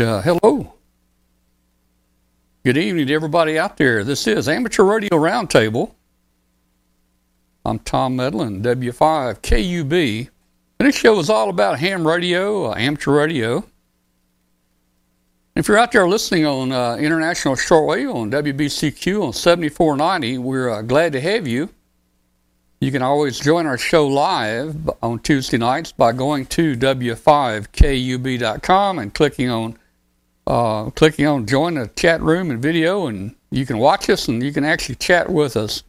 Uh, hello. Good evening to everybody out there. This is Amateur Radio Roundtable. I'm Tom Medlin, W5KUB. And this show is all about ham radio, uh, amateur radio. If you're out there listening on uh, international shortwave on WBCQ on 7490, we're uh, glad to have you. You can always join our show live on Tuesday nights by going to w5kub.com and clicking on uh, clicking on join the chat room and video, and you can watch us and you can actually chat with us.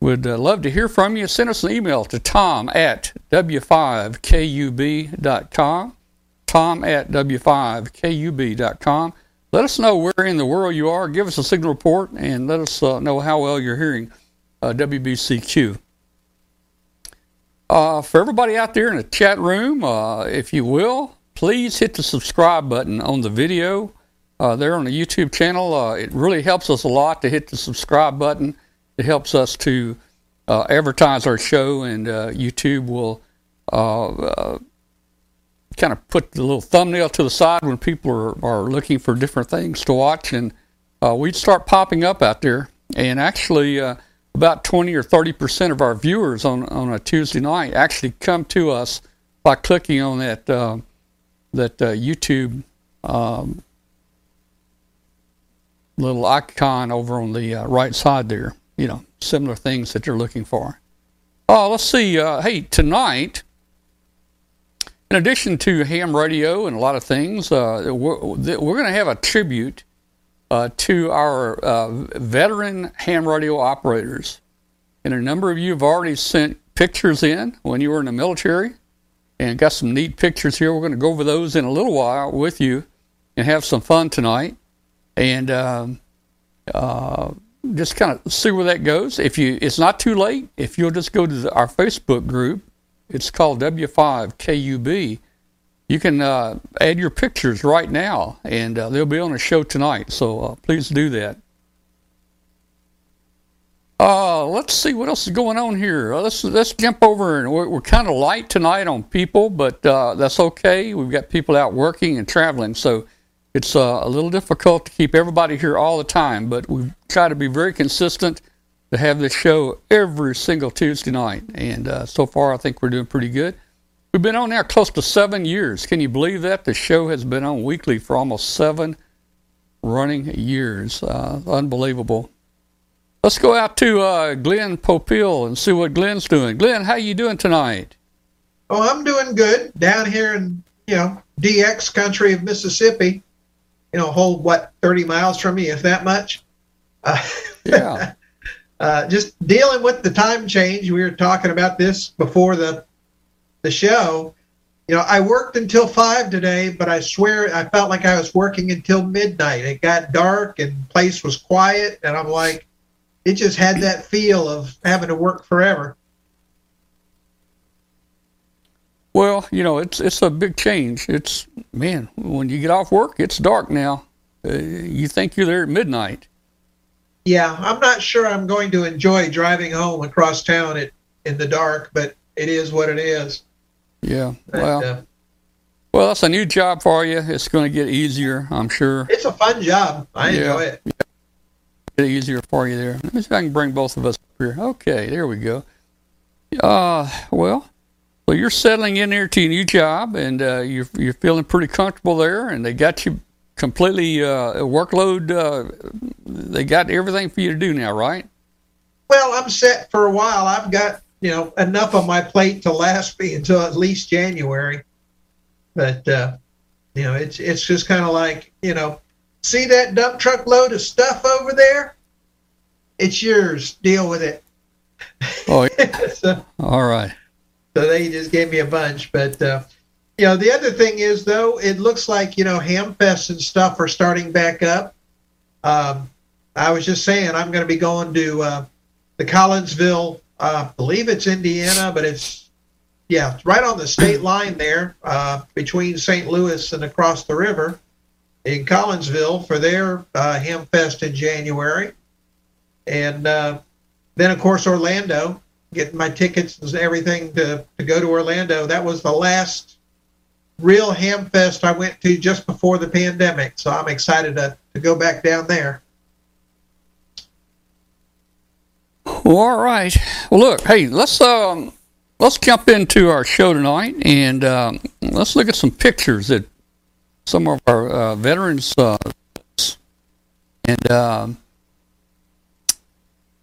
Would uh, love to hear from you. Send us an email to tom at w5kub.com. Tom at w5kub.com. Let us know where in the world you are. Give us a signal report and let us uh, know how well you're hearing uh, WBCQ. Uh, for everybody out there in the chat room, uh, if you will, please hit the subscribe button on the video uh, there on the YouTube channel. Uh, it really helps us a lot to hit the subscribe button. It helps us to uh, advertise our show, and YouTube will kind of put the little thumbnail to the side when people are, are looking for different things to watch, and we'd start popping up out there. And actually, about 20 or 30 percent of our viewers on, on a Tuesday night actually come to us by clicking on that uh, that uh, YouTube um, little icon over on the uh, right side there. You know, similar things that you're looking for. Oh, let's see. Uh, hey, tonight, in addition to ham radio and a lot of things, uh, we're, we're going to have a tribute uh, to our uh, veteran ham radio operators. And a number of you have already sent pictures in when you were in the military and got some neat pictures here. We're going to go over those in a little while with you and have some fun tonight. And um, uh, just kind of see where that goes. If you, it's not too late. If you'll just go to the, our Facebook group, it's called W5KUB you can uh, add your pictures right now, and uh, they'll be on the show tonight. So uh, please do that. Uh, let's see what else is going on here. Uh, let's let's jump over, and we're, we're kind of light tonight on people, but uh, that's okay. We've got people out working and traveling, so it's a little difficult to keep everybody here all the time. But we try to be very consistent to have this show every single Tuesday night, and so far I think we're doing pretty good. We've been on now close to seven years. Can you believe that? The show has been on weekly for almost seven running years. Uh, unbelievable. Let's go out to uh, Glenn Popeil and see what Glenn's doing. Glenn, how you doing tonight? Oh, I'm doing good down here in you know DX country of Mississippi. You know, hold what 30 miles from me, if that much. Uh, yeah. uh, just dealing with the time change. We were talking about this before the the show. You know, I worked until five today, but I swear I felt like I was working until midnight. It got dark and place was quiet, and I'm like, it just had that feel of having to work forever. Well, you know, it's it's a big change. It's man, when you get off work, it's dark now. Uh, you think you're there at midnight. Yeah, I'm not sure I'm going to enjoy driving home across town at, in the dark, but it is what it is. Yeah. Well, uh, well, that's a new job for you. It's going to get easier, I'm sure. It's a fun job. I yeah. enjoy it. Yeah. Get easier for you there. Let me see if I can bring both of us up here. Okay, there we go. Uh, well, so you're settling in there to your new job, and uh, you're you're feeling pretty comfortable there, and they got you completely uh, workload. Uh, they got everything for you to do now, right? Well, I'm set for a while. I've got you know enough on my plate to last me until at least January. But uh, you know, it's it's just kind of like you know, see that dump truck load of stuff over there? It's yours. Deal with it. Oh, yeah. so, all right. So they just gave me a bunch, but uh, you know, the other thing is though, it looks like you know, Hamfest and stuff are starting back up. Um, I was just saying, I'm going to be going to uh, the Collinsville uh, believe it's Indiana, but it's yeah, it's right on the state line there uh, between St. Louis and across the river in Collinsville for their uh, Ham Fest in January, and uh, then of course Orlando. Getting my tickets and everything to, to go to Orlando. That was the last real ham fest I went to just before the pandemic. So I'm excited to, to go back down there. All right. Well, look, hey, let's um, let's jump into our show tonight, and um, let's look at some pictures that some of our uh, veterans uh, and um,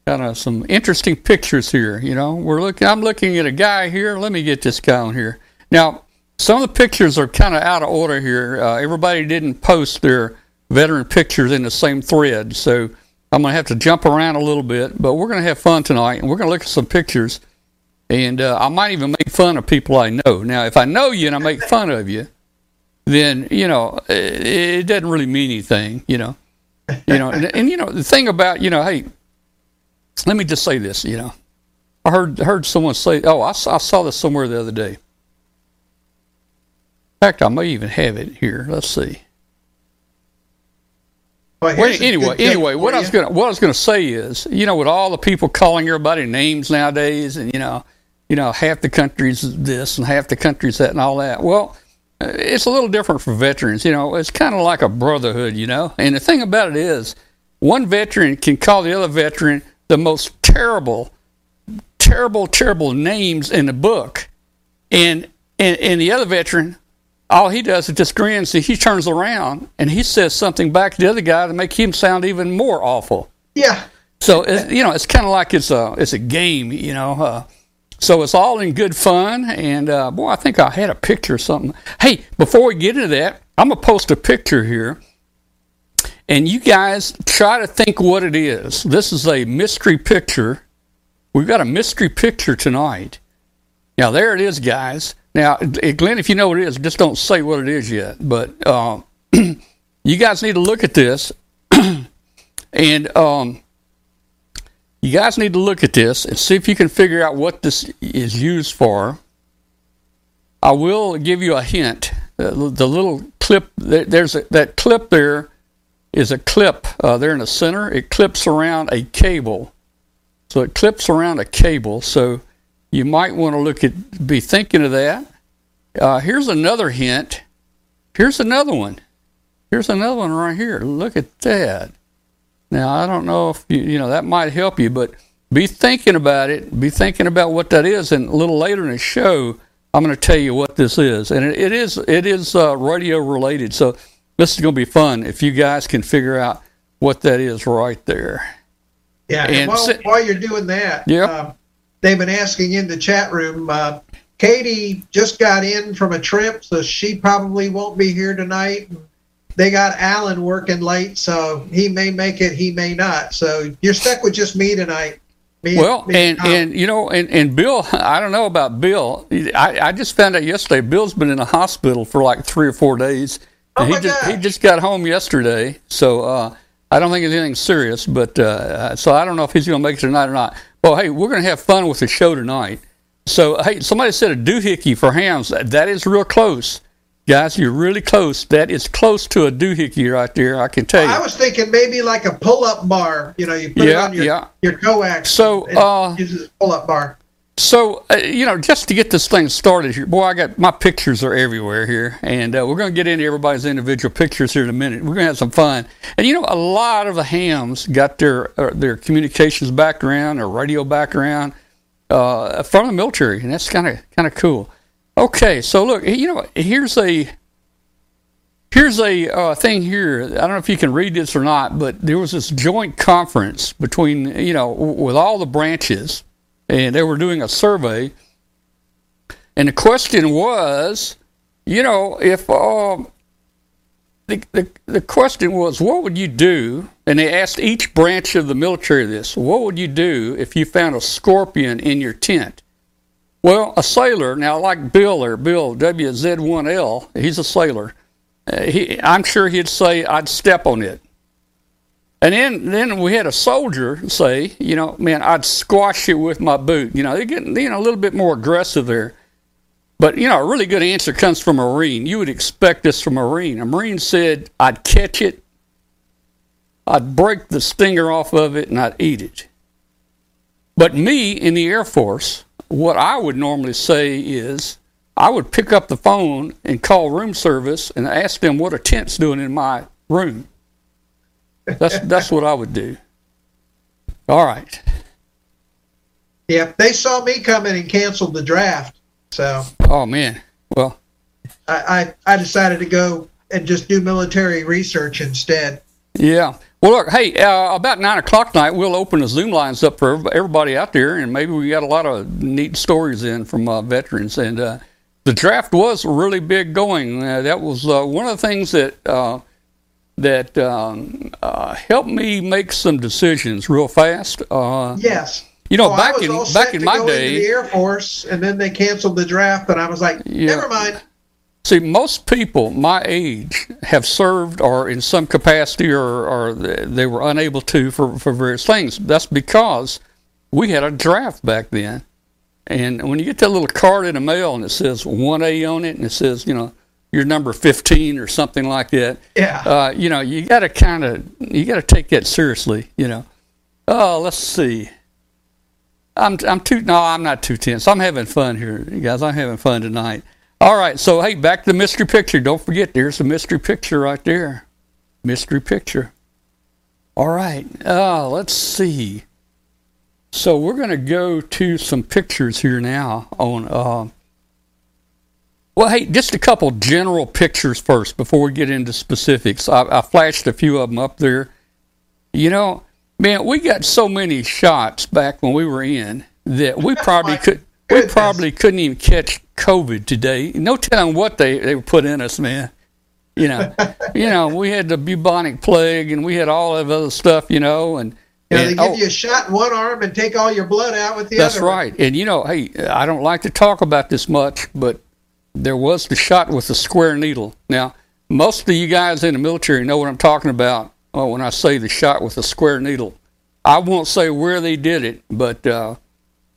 kind of some interesting pictures here. You know, we're looking. I'm looking at a guy here. Let me get this guy on here. Now, some of the pictures are kind of out of order here. Uh, everybody didn't post their veteran pictures in the same thread, so I'm going to have to jump around a little bit. But we're going to have fun tonight, and we're going to look at some pictures. And uh, I might even make fun of people I know. Now, if I know you and I make fun of you, then you know it, it doesn't really mean anything. You know, you know, and, and you know the thing about you know, hey, let me just say this. You know, I heard heard someone say, "Oh, I saw, I saw this somewhere the other day." In fact, I may even have it here. Let's see. Well, a anyway, anyway, what I was gonna what I was gonna say is, you know, with all the people calling everybody names nowadays, and you know, you know, half the country's this and half the country's that and all that. Well, it's a little different for veterans. You know, it's kind of like a brotherhood. You know, and the thing about it is, one veteran can call the other veteran the most terrible, terrible, terrible names in the book, and and, and the other veteran all he does is just grins. He turns around and he says something back to the other guy to make him sound even more awful. Yeah. So it's, you know, it's kind of like it's a it's a game, you know. Uh, so it's all in good fun. And uh, boy, I think I had a picture or something. Hey, before we get into that, I'm gonna post a picture here, and you guys try to think what it is. This is a mystery picture. We've got a mystery picture tonight. Now there it is, guys. Now, eh, Glenn, if you know what it is, just don't say what it is yet. But uh, you guys need to look at this, and um, you guys need to look at this and see if you can figure out what this is used for. I will give you a hint. The little clip, there's a, that clip there is a clip uh, there in the center. It clips around a cable. So it clips around a cable. So you might want to look at, be thinking of that. Uh, here's another hint. Here's another one. Here's another one right here. Look at that. Now I don't know if you, you know that might help you, but be thinking about it. Be thinking about what that is, and a little later in the show, I'm going to tell you what this is, and it, it is it is uh, radio related. So this is going to be fun if you guys can figure out what that is right there. Yeah, and, And while, si- while you're doing that, Yeah. um, they've been asking in the chat room. Uh, Katie just got in from a trip, so she probably won't be here tonight. They got Alan working late, so he may make it, he may not. So you're stuck with just me tonight. Me, Well, me and and you know, and and Bill, I don't know about Bill. I, I just found out yesterday. Bill's been in the hospital for like three or four days. Oh, he just he just got home yesterday, so uh, I don't think it's anything serious. But uh, so I don't know if he's going to make it tonight or not. Well, hey, we're going to have fun with the show tonight. So hey, somebody said a doohickey for hams. That is real close, guys. You're really close. That is close to a doohickey right there. I can tell you. I was thinking maybe like a pull-up bar. You know, you put Yeah, it on your yeah. your coax. So, uh, uses a pull-up bar. So, uh, you know, just to get this thing started here, boy, I got my pictures are everywhere here, and uh, we're going to get into everybody's individual pictures here in a minute. We're going to have some fun, and you know, a lot of the hams got their uh, their communications background, or radio background uh, from the military, and that's kind of kind of cool. Okay, so look, you know, here's a here's a uh, thing here. I don't know if you can read this or not, but there was this joint conference between you know with all the branches and they were doing a survey. And the question was, you know, if um, the, the the question was, what would you do? And they asked each branch of the military this: What would you do if you found a scorpion in your tent? Well, a sailor now, like Bill or Bill WZ1L, he's a sailor. Uh, he, I'm sure he'd say, "I'd step on it." And then, then we had a soldier say, you know, man, I'd squash it with my boot. You know, they're getting, you know, a little bit more aggressive there. But, you know, a really good answer comes from a Marine. You would expect this from a Marine. A Marine said, I'd catch it, I'd break the stinger off of it, and I'd eat it. But me in the Air Force, what I would normally say is, I would pick up the phone and call room service and ask them what a tent's doing in my room. That's that's what I would do. All right. Yeah, they saw me coming and canceled the draft. So. Oh man. Well. I, I, I decided to go and just do military research instead. Yeah. Well, look, hey, uh, about nine o'clock tonight, we'll open the Zoom lines up for everybody out there, and maybe we got a lot of neat stories in from uh, veterans. And uh, the draft was really big going. Uh, that was uh, one of the things that uh, that um, helped me make some decisions real fast. yes. You know, back in back in my day, the Air Force, and then they canceled the draft, and I was like, yeah. never mind. See, most people my age have served or in some capacity or, or they were unable to for, for various things. That's because we had a draft back then. And when you get that little card in the mail and it says 1A on it and it says, you know, you're number 15 or something like that, yeah. Uh, you know, you got to kind of, you got to take that seriously, you know. Oh, let's see. I'm, I'm too, no, I'm not too tense. I'm having fun here, you guys. I'm having fun tonight. All right, so hey, back to the mystery picture. Don't forget, there's the mystery picture right there. Mystery picture. All right, uh, let's see. So we're going to go to some pictures here now on. Uh, well, hey, just a couple general pictures first before we get into specifics. I, I flashed a few of them up there. You know, man, we got so many shots back when we were in that we probably could we probably couldn't even catch COVID today. No telling what they they put in us, man. You know, you know, we had the bubonic plague and we had all of other stuff, you know, and. Yeah, and, they give oh, you a shot in one arm and take all your blood out with the that's other. That's right. And you know, hey, I don't like to talk about this much, but there was the shot with the square needle. Now, most of you guys in the military know what I'm talking about uh, when I say the shot with the square needle. I won't say where they did it, but uh,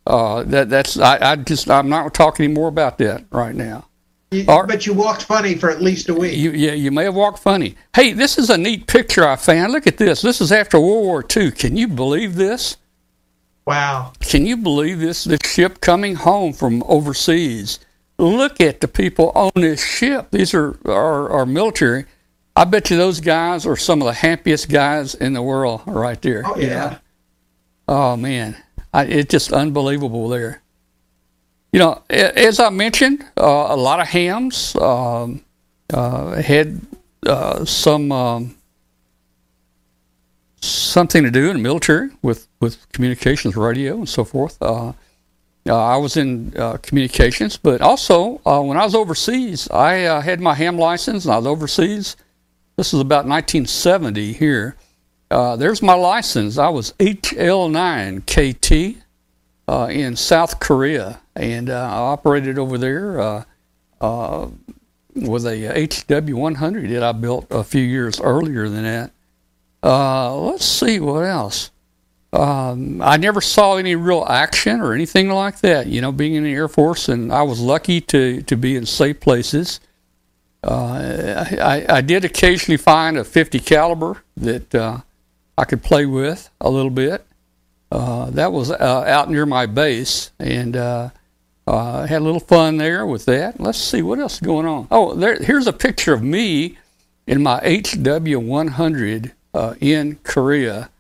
uh, that that's I, I just I'm not talking anymore about that right now. You, or, but you walked funny for at least a week. You, yeah, you may have walked funny. Hey, this is a neat picture I found. Look at this. This is after World War II. Can you believe this? Wow. Can you believe this? The ship coming home from overseas. Look at the people on this ship. These are our, our military. I bet you those guys are some of the happiest guys in the world right there. Oh, yeah. Oh, man. I, it's just unbelievable there. You know, as I mentioned, uh, a lot of hams um, uh, had uh, some um, something to do in the military with, with communications, radio, and so forth. Uh, uh, I was in uh, communications, but also when I was overseas, I had my ham license, and I was overseas. This is about 1970 here. Uh, there's my license. I was HL9KT uh, in South Korea, and uh, I operated over there uh, uh, with a HW100 that I built a few years earlier than that. let's see what else. Um, I never saw any real action or anything like that. You know, being in the Air Force, and I was lucky to to be in safe places. Uh, I, I, did occasionally find a 50 caliber that uh, I could play with a little bit. Uh, that was uh, out near my base, and uh, uh had a little fun there with that. Let's see what else is going on. Oh, there, here's a picture of me in my HW100 uh, in Korea.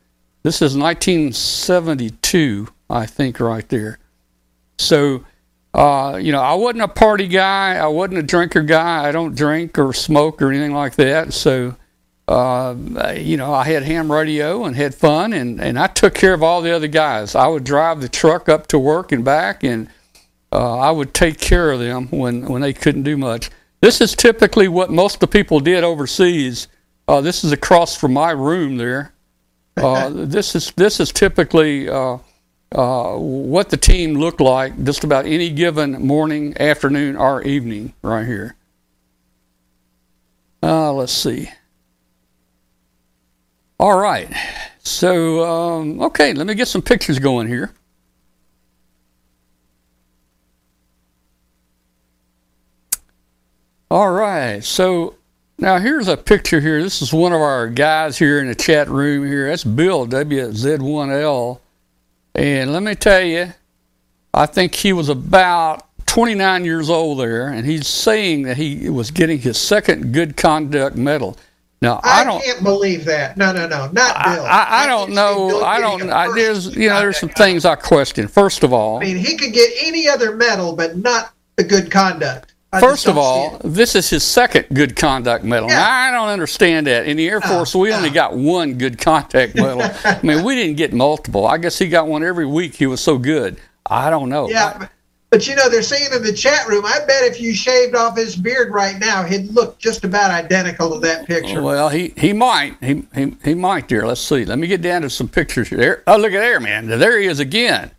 This is 1972, I think, right there. So, uh, you know, I wasn't a party guy. I wasn't a drinker guy. I don't drink or smoke or anything like that. So, uh, you know, I had ham radio and had fun, and, and I took care of all the other guys. I would drive the truck up to work and back, and uh, I would take care of them when, when they couldn't do much. This is typically what most of the people did overseas. Uh, this is across from my room there. Uh, this is this is typically uh, uh, what the team looked like just about any given morning, afternoon, or evening right here. let's see. All right. So, um, okay, let me get some pictures going here. All right. So, now here's a picture here. This is one of our guys here in the chat room here. That's Bill, WZ1L. And let me tell you, I think he was about 29 years old there, and he's saying that he was getting his second Good Conduct Medal. Now I, I, don't. can't believe that. No, no, no, not I, Bill. I, I don't know. I don't. I, there's you know there's some things I question. First of all, I mean, he could get any other medal, but not the good conduct. I First of all, this is his second good conduct medal. Yeah. Now, I don't understand that. In the Air No, Force, we only ah. got one good contact medal. I mean, we didn't get multiple. I guess he got one every week. He was so good. I don't know. yeah, but, but you know, they're saying in the chat room, I bet if you shaved off his beard right now, he'd look just about identical to that picture. Well, he, he might. He, he he might there. Let's see. Let me get down to some pictures here. Oh, look at there, man. There he is again.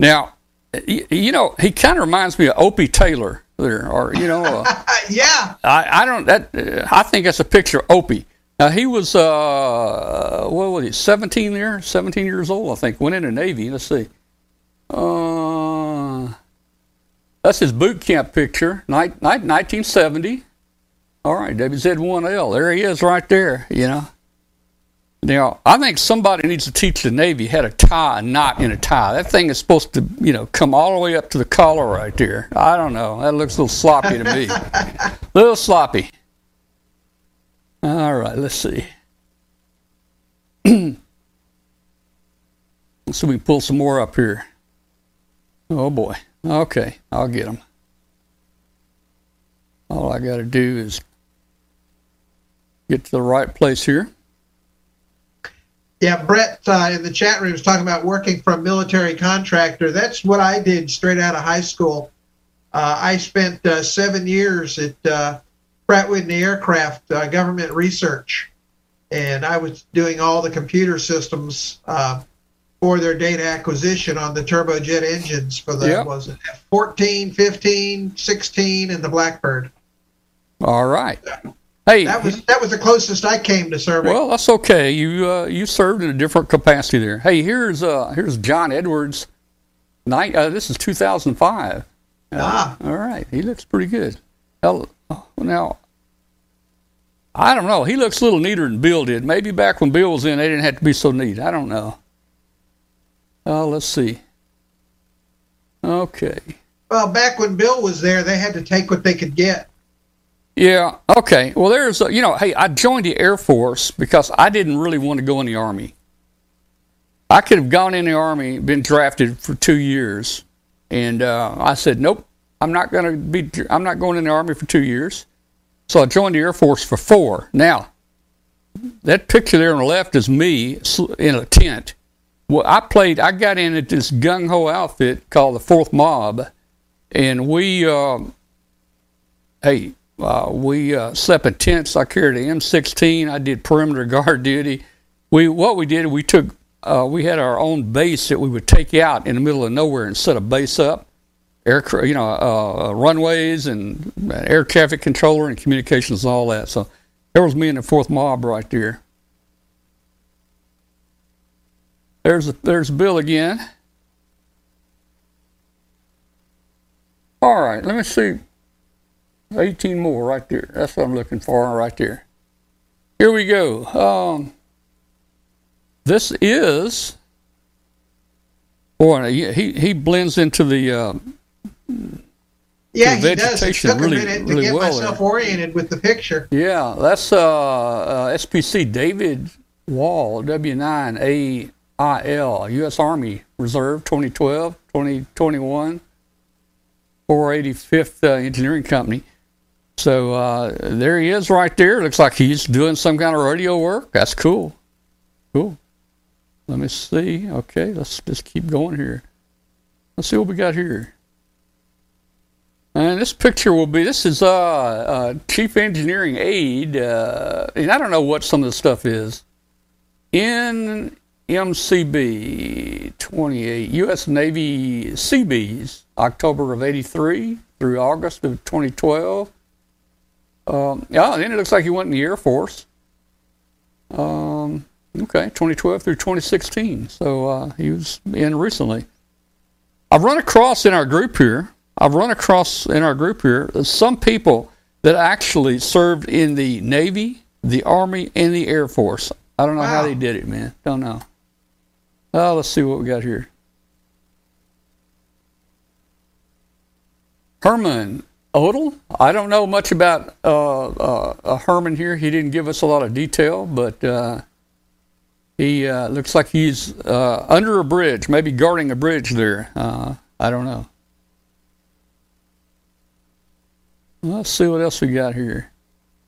Now, y- you know, he kind of reminds me of Opie Taylor there, or you know, uh, Uh, yeah, I, I don't that uh, I think that's a picture of Opie. Now he was uh what was he 17 there 17 years old I think went in the Navy let's see uh that's his boot camp picture ni- ni- 1970 all right WZ1L there he is right there you know. Now I think somebody needs to teach the Navy how to tie a knot in a tie. That thing is supposed to you know come all the way up to the collar right there. I don't know. That looks a little sloppy to me. A little sloppy. All right, let's see. let's see if we can pull some more up here. Oh boy. Okay, I'll get them. All I got to do is get to the right place here. yeah. Brett uh, in the chat room is talking about working for a military contractor. That's what I did straight out of high school. Uh, I spent uh, seven years at uh, Pratt Whitney Aircraft uh, Government Research, and I was doing all the computer systems uh, for their data acquisition on the turbojet engines for the Yep. was it 14, 15, 16, and the Blackbird. All right. Hey, That was that was the closest I came to serving. well, that's okay. You uh, you served in a different capacity there. Hey, here's uh, here's John Edwards. Night. Uh, this is 2005. ah, All right, he looks pretty good. Hell, oh, now, I don't know. He looks a little neater than Bill did. Maybe back when Bill was in, they didn't have to be so neat. I don't know. Uh, let's see. Okay. well, back when Bill was there, they had to take what they could get. Yeah. Okay. Well, there's, a, you know, hey, I joined the Air Force because I didn't really want to go in the Army. I could have gone in the Army, been drafted for two years, and uh, I said, nope, I'm not going to be, I'm not going in the Army for two years. So I joined the Air Force for four. Now, that picture there on the left is me in a tent. Well, I played, I got in at this gung ho outfit called the Fourth Mob, and we, um, hey, uh, we uh, slept in tents. I carried an M16. I did perimeter guard duty. We what we did, we took, uh, we had our own base that we would take out in the middle of nowhere and set a base up, air, you know, uh, runways and air traffic controller and communications and all that. So there was me and the fourth mob right there. There's there's Bill again. All right, let me see. 18 more right there. That's what I'm looking for right there. Here we go. Um, this is, boy, he, he blends into the, uh, Yeah, The he does. It took really- a minute to really get well myself there. oriented with the picture. yeah, that's uh, uh, SPC David Wall, W9AIL, U.S. Army Reserve, 2012, 2021, 485th uh, Engineering Company. So uh, there he is right there. Looks like he's doing some kind of radio work. That's cool. Cool. Let me see. Okay, let's just keep going here. Let's see what we got here. And this picture will be this is uh, uh chief engineering aide, uh, and I don't know what some of the stuff is. In MCB 28, U.S. Navy Seabees, October of 83 through August of 2012. Um, yeah, then it looks like he went in the Air Force. Um, okay, 2012 through 2016. So uh, he was in recently. I've run across in our group here. I've run across in our group here some people that actually served in the Navy, the Army, and the Air Force. I don't know how they did it, man. Don't know. Oh, let's see what we got here. Herman Odell. I don't know much about uh, uh, Herman here. He didn't give us a lot of detail, but uh, he uh, looks like he's uh, under a bridge, maybe guarding a bridge there. Uh, I don't know. Let's see what else we got here.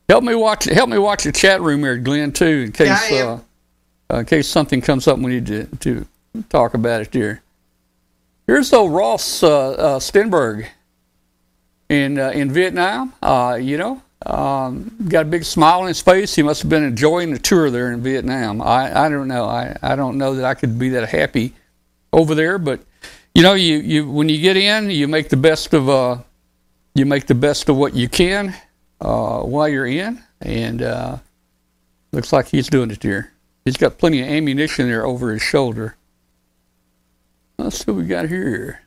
Help me watch. Help me watch the chat room here, Glenn, too, in case Yeah, in case something comes up. We need to to talk about it here. Here's old Ross Stenberg in uh, in Vietnam. Uh, you know, um, got a big smile on his face. He must have been enjoying the tour there in Vietnam. I, I don't know. I, I don't know that I could be that happy over there, but you know, you, you when you get in, you make the best of uh, you make the best of what you can uh, while you're in, and uh, looks like he's doing it there. He's got plenty of ammunition there over his shoulder. Let's see what we got here.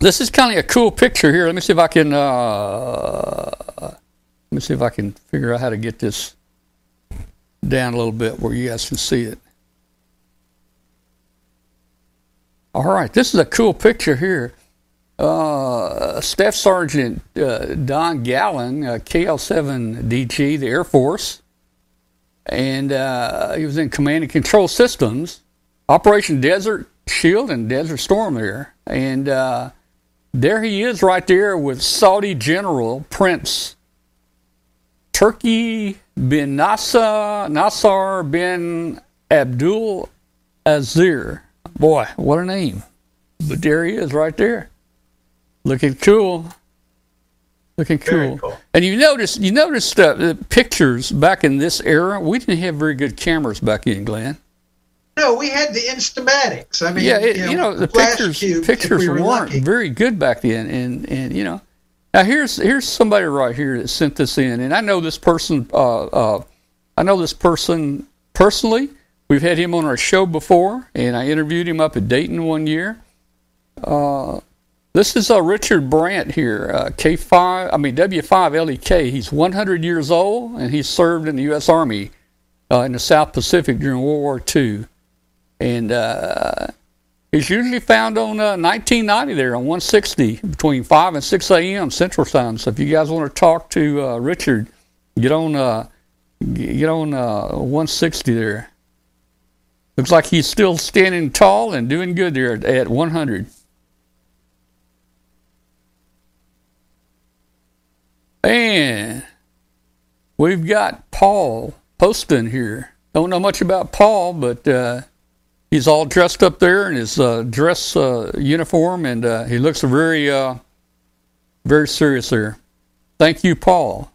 This is kind of a cool picture here. Let me see if I can. Uh, let me see if I can figure out how to get this down a little bit where you guys can see it. All right, this is a cool picture here. Uh, Staff Sergeant uh, Don Gallen, uh, KL7DG, the Air Force, and uh, he was in Command and Control Systems, Operation Desert Shield and Desert Storm there, and uh, there he is right there with Saudi General Prince Turki bin Nasser, Nasser bin Abdul Aziz. Boy, what a name. But there he is right there. Looking cool. Looking cool. cool. And you notice you noticed uh, the pictures back in this era, we didn't have very good cameras back in, Glenn. No, we had the Instamatics. I mean, yeah, it, you, know, the pictures cubes, pictures we were weren't lucky. very good back then, and and you know, now here's here's somebody right here that sent this in, and I know this person. Uh, uh, I know this person personally. We've had him on our show before, and I interviewed him up at Dayton one year. Uh, this is uh, Richard Brandt here, uh, K5, I mean W5LEK. He's 100 years old, and he served in the U.S. Army uh, in the South Pacific during World War II. And uh, he's usually found on uh, 1990 there on 160 between 5 and 6 a.m. Central Time. So if you guys want to talk to uh, Richard, get on uh, get on uh, 160 there. Looks like he's still standing tall and doing good there at 100. And we've got Paul Poston here. Don't know much about Paul, but uh, he's all dressed up there in his uh, dress uh, uniform, and uh, he looks very, uh, very serious there. Thank you, Paul.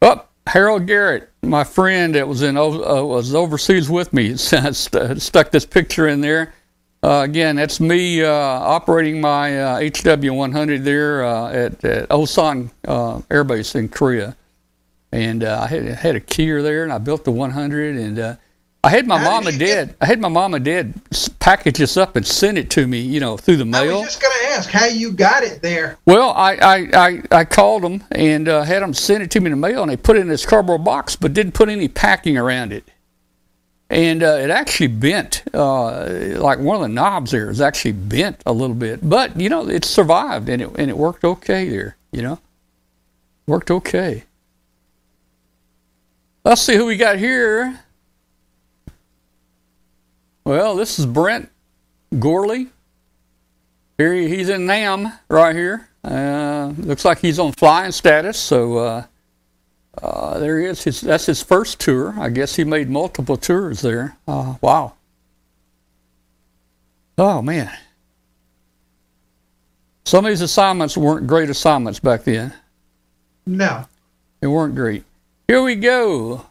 Up, oh, Harold Garrett, my friend that was in uh, was overseas with me, stuck this picture in there. Uh, again, that's me uh, operating my uh, HW100 there uh, at, at Osan uh, Air Base in Korea. And uh, I had, had a keyer there, and I built the 100. And I had my How mom did and dad. get- I had my mom and dad package this up and send it to me, you know, through the mail. I was just going to ask how you got it there. Well, I I, I, I called them and uh, had them send it to me in the mail, and they put it in this cardboard box, but didn't put any packing around it. And uh, it actually bent, uh, like one of the knobs there is actually bent a little bit, but you know it survived and it and it worked okay there. You know, worked okay. Let's see who we got here. Well, this is Brent Gorley. Here he, he's in Nam right here. Uh, looks like he's on flying status. So uh, uh, there he is. His, that's his first tour. I guess he made multiple tours there. Uh, wow. Oh man. Some of these assignments weren't great assignments back then. No. They weren't great. Here we go.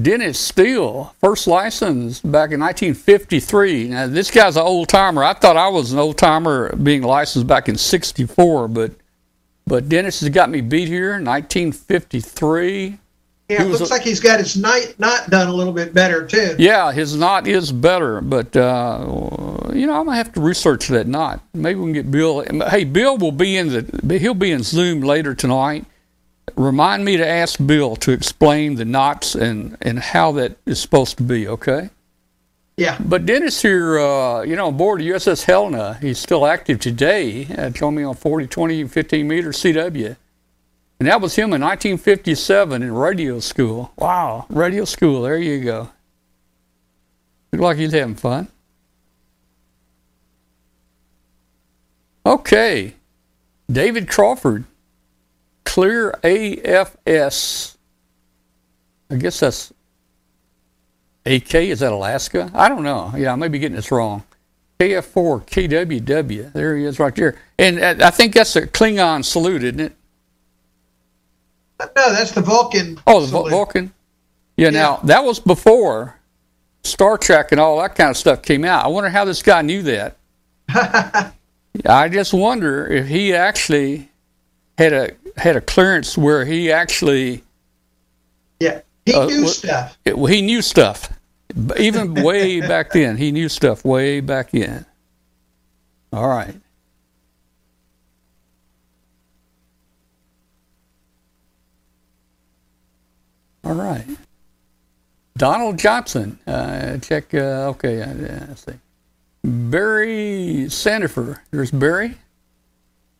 Dennis Steele, first license back in 1953. Now, this guy's an old timer. I thought I was an old timer being licensed back in 64, but but Dennis has got me beat here, 1953. Yeah, it looks a- like he's got his night knot done a little bit better too. Yeah, his knot is better, but uh, you know I'm gonna have to research that knot. Maybe we can get Bill. Hey, Bill will be in the. He'll be in Zoom later tonight. Remind me to ask Bill to explain the knots and and how that is supposed to be. Okay. Yeah. But Dennis here, uh, you know, aboard the USS Helena, he's still active today. Uh, told me on 40, 20, 15 meter CW. And that was him in 1957 in radio school. Wow, radio school. There you go. Looked like he's having fun. Okay. David Crawford, Clear AFS. I guess that's AK. Is that Alaska? I don't know. Yeah, I may be getting this wrong. KF4 KWW. There he is right there. And uh, I think that's a Klingon salute, isn't it? No, that's the Vulcan. Oh, the salute. Vulcan. Yeah, yeah, Now that was before Star Trek and all that kind of stuff came out. I wonder how this guy knew that. I just wonder if he actually had a had a clearance where he actually. Yeah, he uh, knew stuff. It, he knew stuff, even way back then. He knew stuff way back in. All right. All right. Donald Johnson. Uh, check. Uh, okay. I, let's see. Barry Sandifer. There's Barry.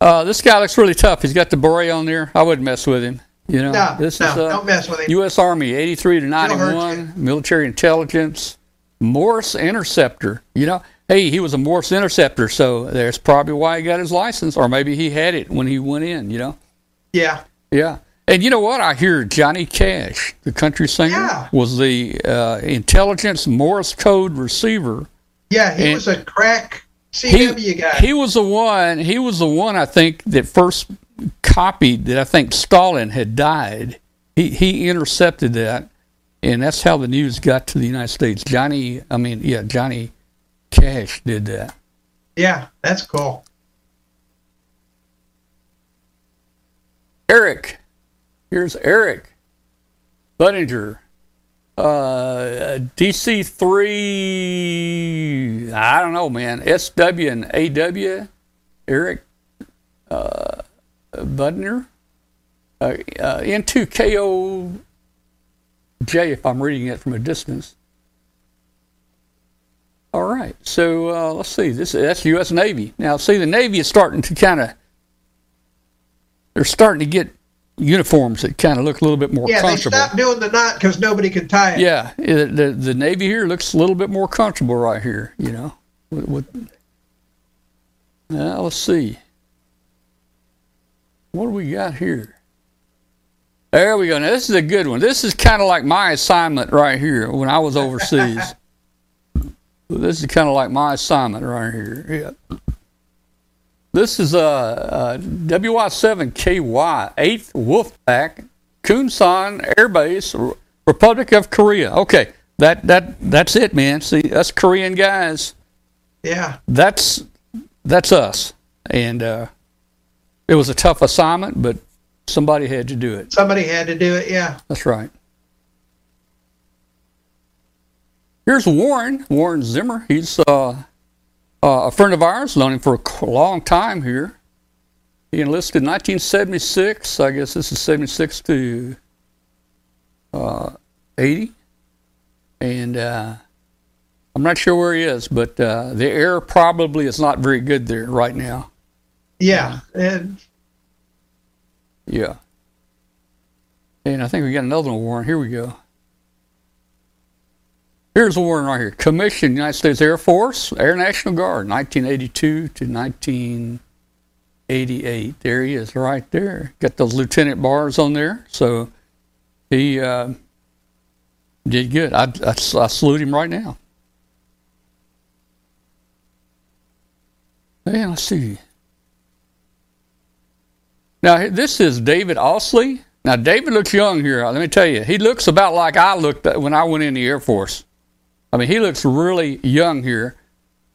Uh, this guy looks really tough. He's got the beret on there. I wouldn't mess with him. You know, no, this no, is uh, don't mess with. U.S. Army, 83 to 91, military intelligence, Morse interceptor. You know, hey, he was a Morse interceptor, so there's probably why he got his license, or maybe he had it when he went in. You know. Yeah. Yeah. And you know what? I hear Johnny Cash, the country singer, yeah. was the uh, intelligence Morse code receiver yeah, he and was a crack CW he, guy. He was the one. He was the one I think that first copied that I think Stalin had died. He he intercepted that, and that's how the news got to the United States. Johnny, I mean, yeah, Johnny Cash did that. Yeah, that's cool. Eric, here's Eric Buttinger uh, DC three. I don't know, man. SW and AW. Eric uh, Budner. Uh, uh, N2 KOJ, if I'm reading it from a distance. All right, so uh, let's see. This that's U.S. Navy. Now, see, the Navy is starting to kind of they're starting to get uniforms that kind of look a little bit more yeah, comfortable. Yeah, they stopped doing the knot because nobody could tie it. Yeah, the the Navy here looks a little bit more comfortable right here. You know, with, with now let's see. What do we got here? There we go. Now this is a good one. This is kind of like my assignment right here when I was overseas. this is kind of like my assignment right here. Yeah. This is a, a WY7KY, 8th Wolfpack, Kunsan Air Base, Republic of Korea. Okay, that that that's it, man. See, us Korean guys. Yeah. That's that's us, and uh, it was a tough assignment, but somebody had to do it. Somebody had to do it. Yeah. That's right. Here's Warren Warren Zimmer. He's uh, uh, a friend of ours, known him for a long time here. He enlisted in 1976. I guess this is 76 to uh, 80. And uh, I'm not sure where he is, but uh, the air probably is not very good there right now. Yeah. And yeah. And I think we got another one, Warren. Here we go. Here's Warren right here. Commissioned United States Air Force, Air National Guard, 1982 to 1988. There he is, right there. Got those lieutenant bars on there. So he uh, did good. I, I, I salute him right now. Yeah, let's see. Now, this is David Osley. Now, David looks young here. Let me tell you, he looks about like I looked when I went in the Air Force. I mean, he looks really young here,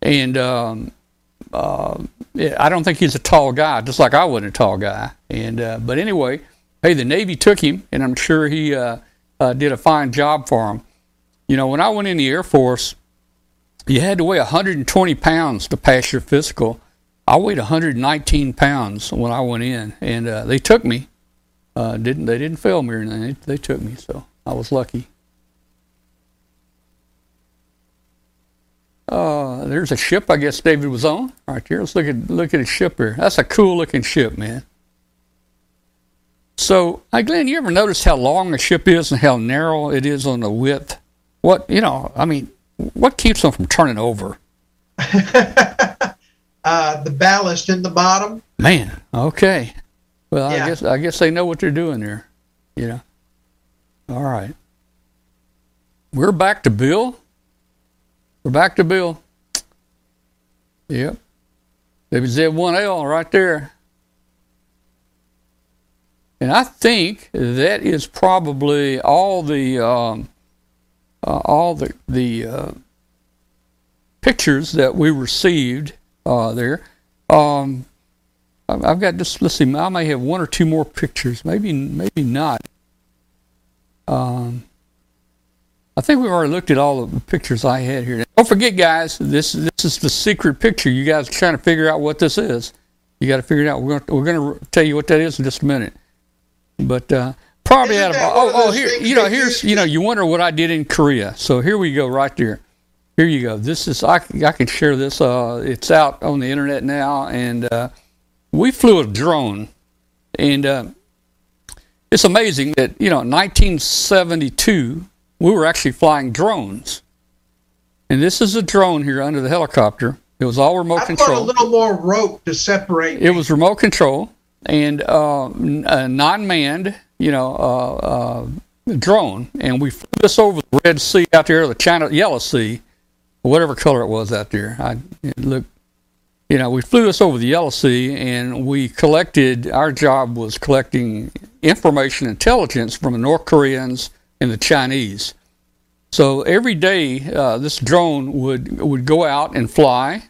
and um, uh, I don't think he's a tall guy, just like I wasn't a tall guy. And uh, but anyway, hey, the Navy took him, and I'm sure he uh, uh did a fine job for him. You know, when I went in the Air Force, you had to weigh 120 pounds to pass your physical. I weighed 119 pounds when I went in, and uh, they took me. Uh, didn't they didn't fail me or anything? They, they took me, so I was lucky. Uh, there's a ship I guess David was on right here. Let's look at look at a ship here. That's a cool looking ship, man. So, hey, Glenn, you ever notice how long a ship is and how narrow it is on the width? What you know? I mean, what keeps them from turning over? uh, the ballast in the bottom. Man, okay. Well, yeah. I guess I guess they know what they're doing there. You know. All right. We're back to Bill. We're back to Bill. Yep. WZ1L right there. And I think that is probably all the um, uh, all the the uh, pictures that we received uh, there. Um, I've got just let's see. I may have one or two more pictures. Maybe maybe not. Um, I think we've already looked at all the pictures I had here. Don't forget, guys. This this is the secret picture. You guys are trying to figure out what this is. You got to figure it out. We're gonna, we're going to tell you what that is in just a minute. But uh, probably Isn't out of oh oh here you know here's you know you wonder what I did in Korea. So here we go right there. Here you go. This is I I can share this. Uh, it's out on the internet now, and uh, we flew a drone, and uh, it's amazing that you know 1972 we were actually flying drones, and this is a drone here under the helicopter. It was all remote I control. a little more rope to separate. It was remote control and uh, non-manned, you know, uh, uh, drone, and we flew this over the Red Sea out there, the China Yellow Sea, whatever color it was out there. I look, you know, we flew this over the Yellow Sea, and we collected. Our job was collecting information, intelligence from the North Koreans and the Chinese. So every day, uh, this drone would would go out and fly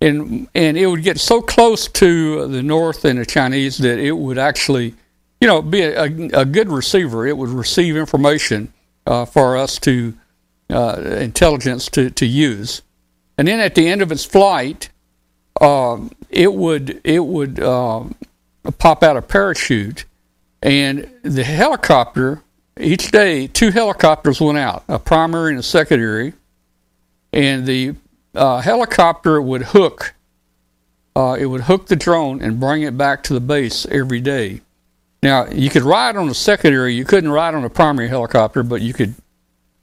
and and it would get so close to the North and the Chinese that it would actually, you know, be a, a good receiver. It would receive information uh, for us to uh, intelligence to to use, and then at the end of its flight, uh, it would it would um, pop out a parachute, and the helicopter each day two helicopters went out, a primary and a secondary, and the uh, helicopter would hook. Uh, it would hook the drone and bring it back to the base every day. Now you could ride on the secondary. You couldn't ride on the primary helicopter, but you could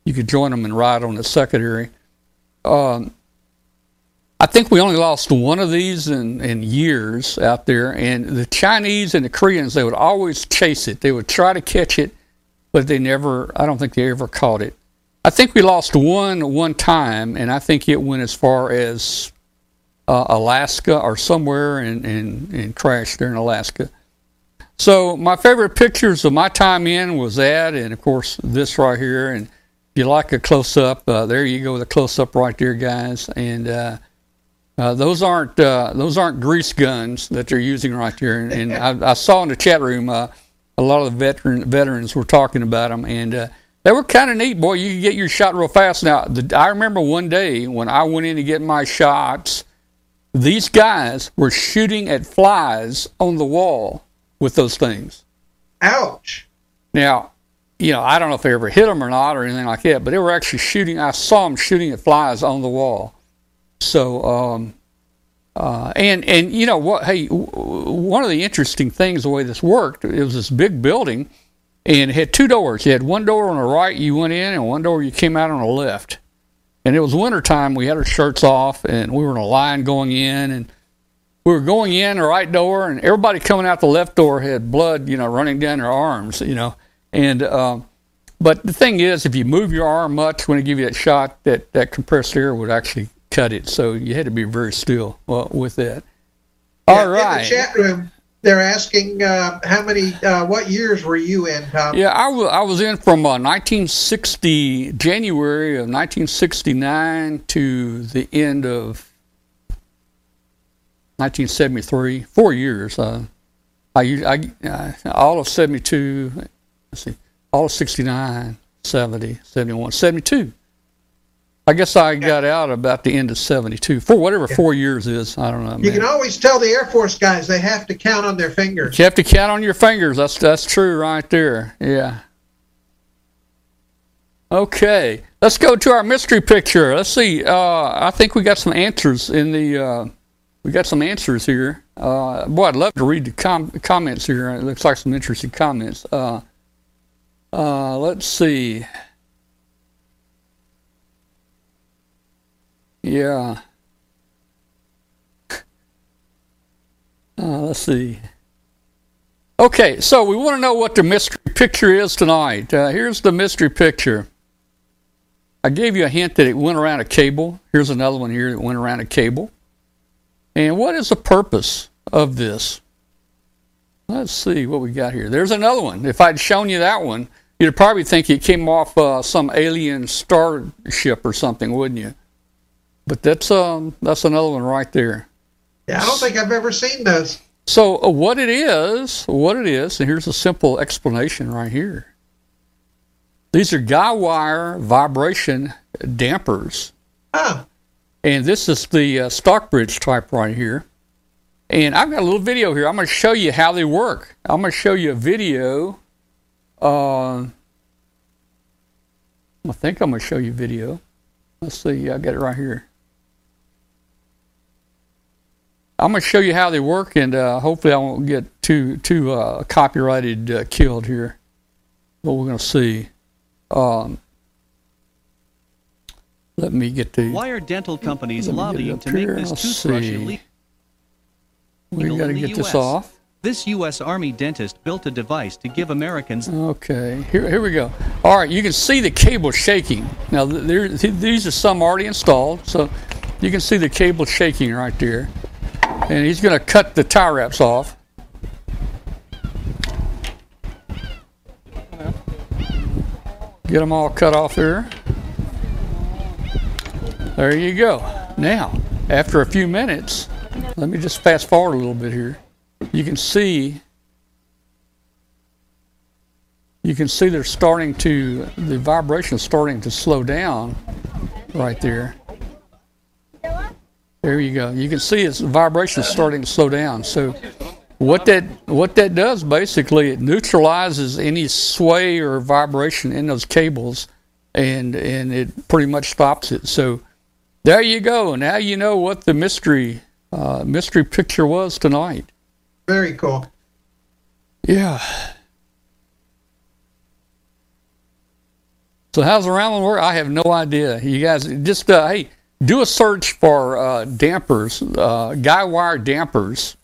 you could join them and ride on the secondary. Um, I think we only lost one of these in, in years out there, and the Chinese and the Koreans they would always chase it. They would try to catch it, but they never. I don't think they ever caught it. I think we lost one one time, and I think it went as far as uh, Alaska or somewhere and, and, and crashed there in Alaska. So my favorite pictures of my time in was that, and of course this right here. And if you like a close up, uh, there you go, the close up right there, guys. And uh, uh, those aren't uh, those aren't grease guns that they're using right there. And, and I, I, saw in the chat room uh, a lot of the veteran veterans were talking about them, and uh, they were kind of neat, boy. You could get your shot real fast. Now, the, I remember one day when I went in to get my shots, these guys were shooting at flies on the wall with those things. Ouch. Now, you know, I don't know if they ever hit them or not or anything like that, but they were actually shooting. I saw them shooting at flies on the wall. So, um, uh, and and you know what? Hey, one of the interesting things the way this worked, it was this big building and it had two doors. You had one door on the right you went in, and one door you came out on the left. And it was wintertime. We had our shirts off, and we were in a line going in, and we were going in the right door, and everybody coming out the left door had blood, you know, running down their arms, you know. And um, but the thing is, if you move your arm much when they give you that shot, that that compressed air would actually cut it. So you had to be very still uh, with that. Yeah, All right. In the chat room, they're asking uh, how many, uh, what years were you in, Tom? Yeah, I, w- I was in from uh, 1960, January of 1969 to the end of 1973, four years. Uh, I, I, uh, all of 72, let's see, all of 69, 70, 71, 72. I guess I got out about the end of '72. For whatever yeah. four years is, I don't know. You man. can always tell the Air Force guys they have to count on their fingers. You have to count on your fingers. That's that's true right there. Yeah. Okay, let's go to our mystery picture. Let's see. Uh, I think we got some answers in the. Uh, we got some answers here. Uh, boy, I'd love to read the com- comments here. It looks like some interesting comments. Uh, let's see. Yeah. Uh, let's see. Okay, so we want to know what the mystery picture is tonight. Uh, here's the mystery picture. I gave you a hint that it went around a cable. Here's another one here that went around a cable. And what is the purpose of this? Let's see what we got here. There's another one. If I'd shown you that one, you'd probably think it came off uh, some alien starship or something, wouldn't you? But that's um that's another one right there. Yeah, I don't think I've ever seen those. So uh, what it is, what it is, and here's a simple explanation right here. These are guy wire vibration dampers. Oh. And this is the uh, Stockbridge type right here. And I've got a little video here. I'm going to show you how they work. I'm going to show you a video. Uh, I think I'm going to show you a video. Let's see. I got it right here. I'm going to show you how they work, and uh, hopefully I won't get too too uh, copyrighted uh, killed here. But we're going to see. Um, let me get the. Why are dental companies lobbying to make this Let's toothbrush illegal We got to get this off. This U.S. Army dentist built a device to give Americans Okay, here, here we go. All right, you can see the cable shaking. Now, there, th- these are some already installed, so you can see the cable shaking right there. And he's going to cut the tie wraps off. Get them all cut off here. There you go. Now, after a few minutes, let me just fast forward a little bit here. You can see you can see they're starting to the vibration is starting to slow down right there. There you go. You can see its vibration is starting to slow down. So what that what that does basically it neutralizes any sway or vibration in those cables and and it pretty much stops it. So there you go. Now you know what the mystery uh, mystery picture was tonight Very cool. yeah. So how's the one work? I have no idea. You guys just uh, hey, do a search for uh, dampers, uh, guy wire dampers,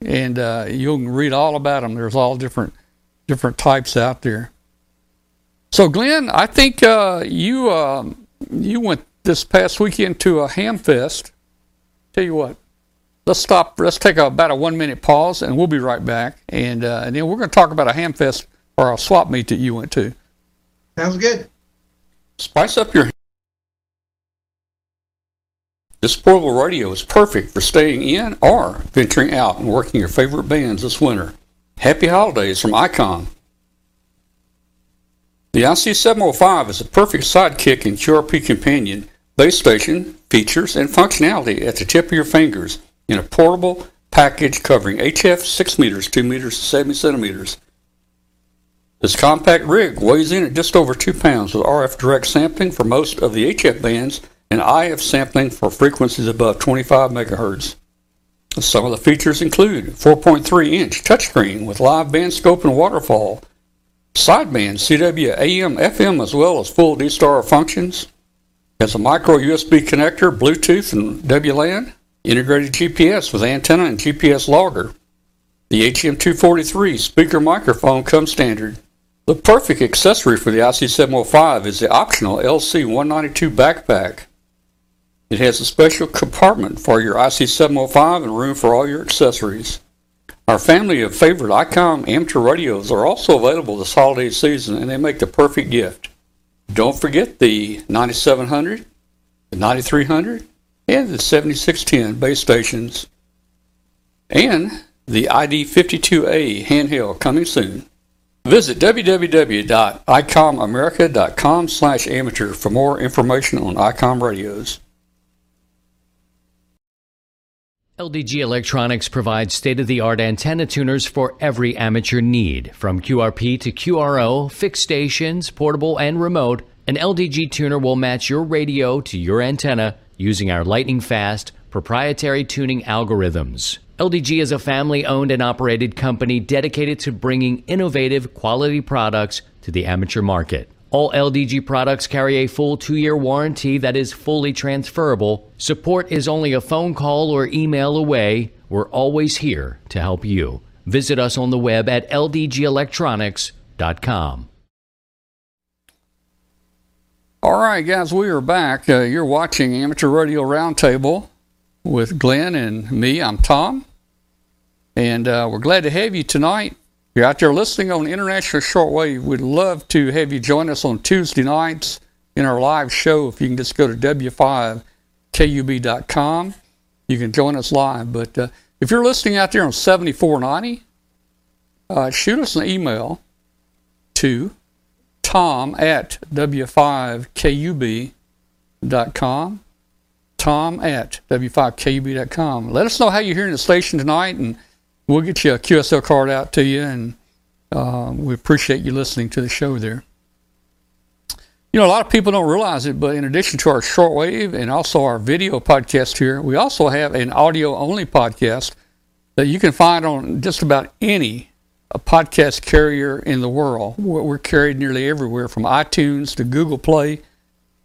and uh, you can read all about them. There's all different different types out there. So Glenn, I think uh, you um you went this past weekend to a ham fest. Tell you what, let's stop. Let's take a, about a one minute pause, and we'll be right back. And uh, and then we're going to talk about a ham fest or a swap meet that you went to. Sounds good. Spice up your. This portable radio is perfect for staying in or venturing out and working your favorite bands this winter. Happy holidays from ICOM. The IC705 is a perfect sidekick and QRP companion, base station, features, and functionality at the tip of your fingers in a portable package covering HF 6 meters, 2 meters, 70 centimeters. This compact rig weighs in at just over 2 pounds with RF direct sampling for most of the HF bands and IF sampling for frequencies above 25 megahertz. Some of the features include 4.3 inch touchscreen with live band scope and waterfall, sideband CW AM FM as well as full D-Star functions, has a micro USB connector, Bluetooth and WLAN, integrated GPS with antenna and GPS logger. The HM243 speaker microphone comes standard. The perfect accessory for the IC705 is the optional LC192 backpack. It has a special compartment for your IC705 and room for all your accessories. Our family of favorite ICOM amateur radios are also available this holiday season and they make the perfect gift. Don't forget the 9700, the 9300, and the 7610 base stations, and the ID52A handheld coming soon. Visit www.icomamerica.com slash amateur for more information on ICOM radios. LDG Electronics provides state of the art antenna tuners for every amateur need, from QRP to QRO, fixed stations, portable and remote. An LDG tuner will match your radio to your antenna using our lightning fast proprietary tuning algorithms. LDG is a family owned and operated company dedicated to bringing innovative quality products to the amateur market. All LDG products carry a full two year warranty that is fully transferable. Support is only a phone call or email away. We're always here to help you. Visit us on the web at ldgelectronics.com. All right, guys, we are back. Uh, you're watching Amateur Radio Roundtable with Glenn and me. I'm Tom. And uh, we're glad to have you tonight. If You're out there listening on International Shortwave. We'd love to have you join us on Tuesday nights in our live show. If you can just go to w5kub.com, you can join us live. But uh, if you're listening out there on 7490, uh, shoot us an email to tom at w5kub.com. Tom at w5kub.com. Let us know how you're hearing the station tonight, and we'll get you a QSL card out to you. And uh, we appreciate you listening to the show there. You know, a lot of people don't realize it, but in addition to our shortwave and also our video podcast here, we also have an audio only podcast that you can find on just about any a podcast carrier in the world. We're, carried nearly everywhere from iTunes to Google Play.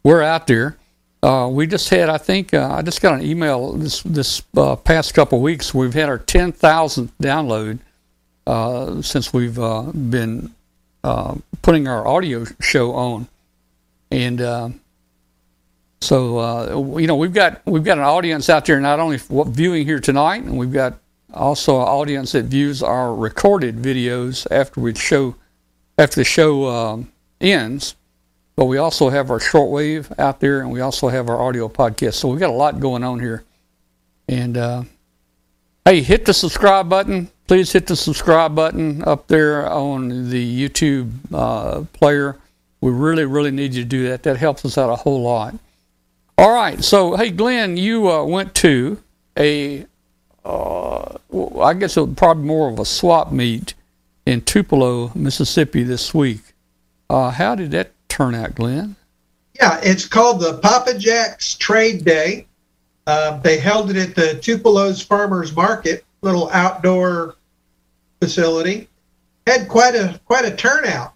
We're out there. Uh, we just had, I think, uh, I just got an email this this uh, past couple of weeks. We've had our 10,000th download uh, since we've uh, been uh, putting our audio show on, and so you know we've got we've got an audience out there not only viewing here tonight, and we've got also an audience that views our recorded videos after we show after the show um, ends. But we also have our shortwave out there, and we also have our audio podcast. So we've got a lot going on here. And uh, hey, hit the subscribe button. Please hit the subscribe button up there on the YouTube uh, player. We really, really need you to do that. That helps us out a whole lot. All right. So, hey, Glenn, you uh, went to a uh, I guess it was probably more of a swap meet in Tupelo, Mississippi this week. Uh, how did that turn out, Glenn? Yeah, it's called the Papa Jack's Trade Day. Uh, they held it at the Tupelo's Farmers Market, little outdoor facility. Had quite a quite a turnout,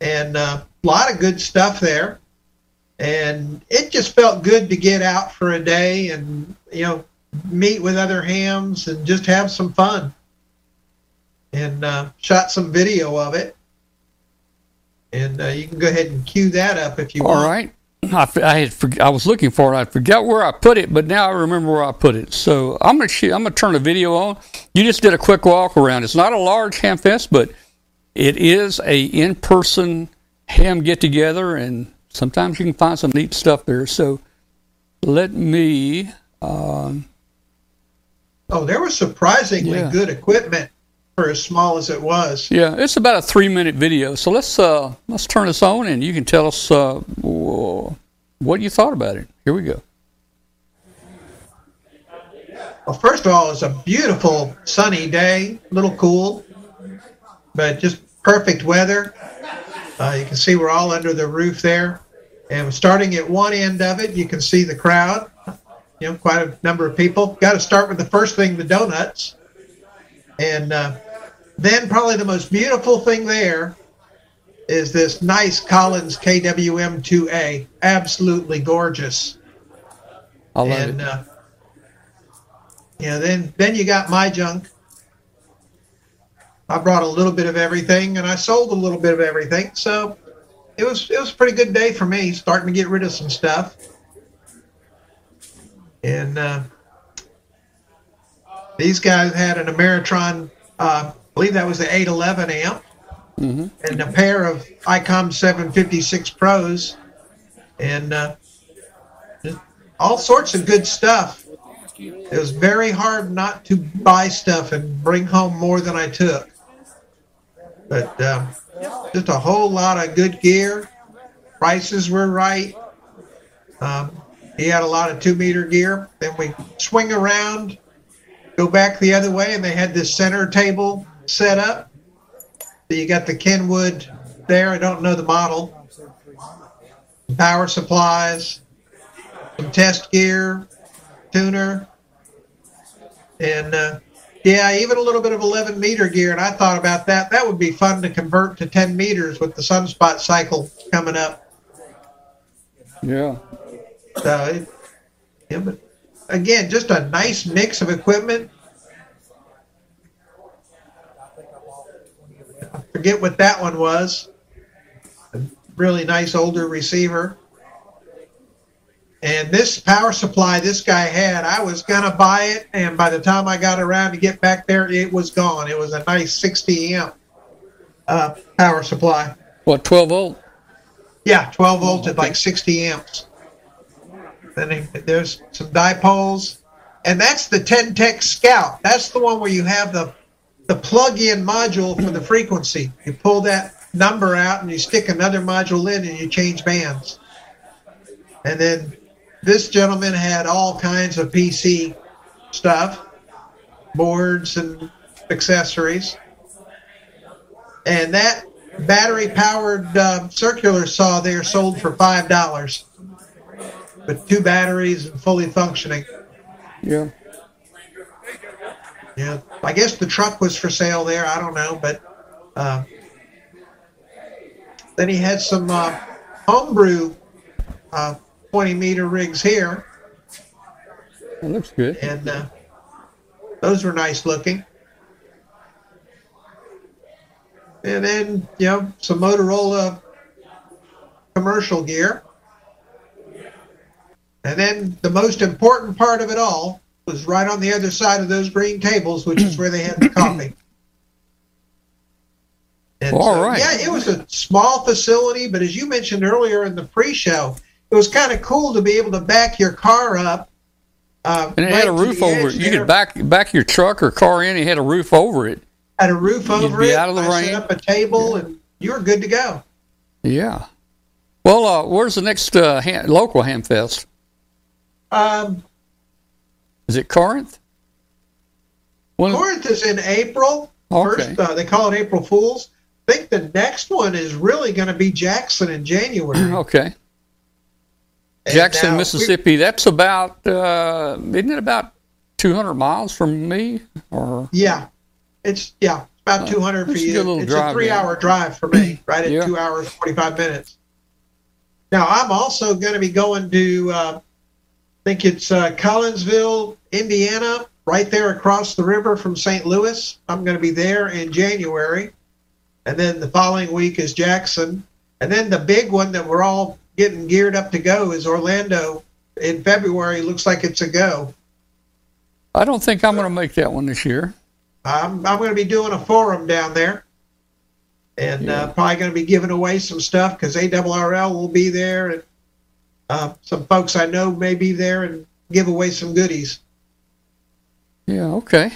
and a uh, lot of good stuff there. And it just felt good to get out for a day and you know meet with other hams and just have some fun. And uh, shot some video of it. And uh, you can go ahead and cue that up if you All want. All right. I, I had I was looking for it. I forgot where I put it, but now I remember where I put it. So I'm gonna I'm gonna turn the video on. You just did a quick walk around. It's not a large ham fest, but it is a in person ham get together, and sometimes you can find some neat stuff there. So let me um, Oh, there was surprisingly yeah. good equipment for as small as it was. Yeah, it's about a three minute video. So let's uh, let's turn this on, and you can tell us uh, what you thought about it. Here we go. Well, first of all, it's a beautiful sunny day, a little cool, but just perfect weather. Uh, you can see we're all under the roof there. And starting at one end of it, you can see the crowd you know, quite a number of people. Got to start with the first thing, the donuts. And uh, then probably the most beautiful thing there is this nice Collins KWM2A. Absolutely gorgeous. I love and, it. Uh, yeah, then then you got my junk. I brought a little bit of everything, and I sold a little bit of everything. So it was it was a pretty good day for me, starting to get rid of some stuff and uh, these guys had an Ameritron, uh, I believe that was the 811 amp, mm-hmm. and a pair of ICOM 756 Pros, and uh, all sorts of good stuff. It was very hard not to buy stuff and bring home more than I took. But um, just a whole lot of good gear. Prices were right. Um, he had a lot of two meter gear. Then we swing around, go back the other way, and they had this center table set up. So you got the Kenwood there. I don't know the model. power supplies, some test gear, tuner, and uh, yeah, even a little bit of 11 meter gear. And I thought about that. That would be fun to convert to 10 meters with the sunspot cycle coming up. Yeah. So, yeah, but again, just a nice mix of equipment. I forget what that one was. A really nice older receiver. And this power supply this guy had, I was going to buy it. And by the time I got around to get back there, it was gone. It was a nice 60 amp uh, power supply. What, 12 volt? Yeah, 12 volts at like 60 amps. Then there's some dipoles. And that's the Ten-Tec Scout. That's the one where you have the the plug-in module for the frequency. You pull that number out and you stick another module in and you change bands. And then this gentleman had all kinds of PC stuff, boards and accessories. And that battery powered uh, circular saw there sold for $5 with two batteries and fully functioning. Yeah. Yeah, I guess the truck was for sale there. I don't know, but uh, then he had some uh, homebrew uh, 20 meter rigs here, That looks good. and uh, those were nice looking. And then you know some Motorola commercial gear, and then the most important part of it all was right on the other side of those green tables, which is where they had the coffee. And All so, right. Yeah, it was a small facility, but as you mentioned earlier in the pre-show, it was kind of cool to be able to back your car up. Uh, And it right had a roof over it. You there. could back back your truck or car in. It had a roof over it. had a roof over be it. out of the I rain. set up a table, and you were good to go. Yeah. Well, uh, where's the next uh, ham, local ham fest? Um, Is it Corinth? When, Corinth is in April. Okay. First, uh, they call it April Fools. I think the next one is really going to be Jackson in January. okay. And Jackson, now, Mississippi. That's about uh, isn't it about 200 miles from me? Or yeah, it's yeah, about Uh, 200 for a you. good It's a three-hour drive for me, right at Yeah. two hours 45 minutes. Now I'm also going to be going to, uh, think it's uh, Collinsville, Indiana, right there across the river from St. Louis. I'm going to be there in January, and then the following week is Jackson, and then the big one that we're all getting geared up to go is Orlando in February. Looks like it's a go. I don't think I'm going to make that one this year. I'm, I'm going to be doing a forum down there and uh, probably going to be giving away some stuff because ARRL will be there and uh, some folks I know may be there and give away some goodies. Yeah. Okay.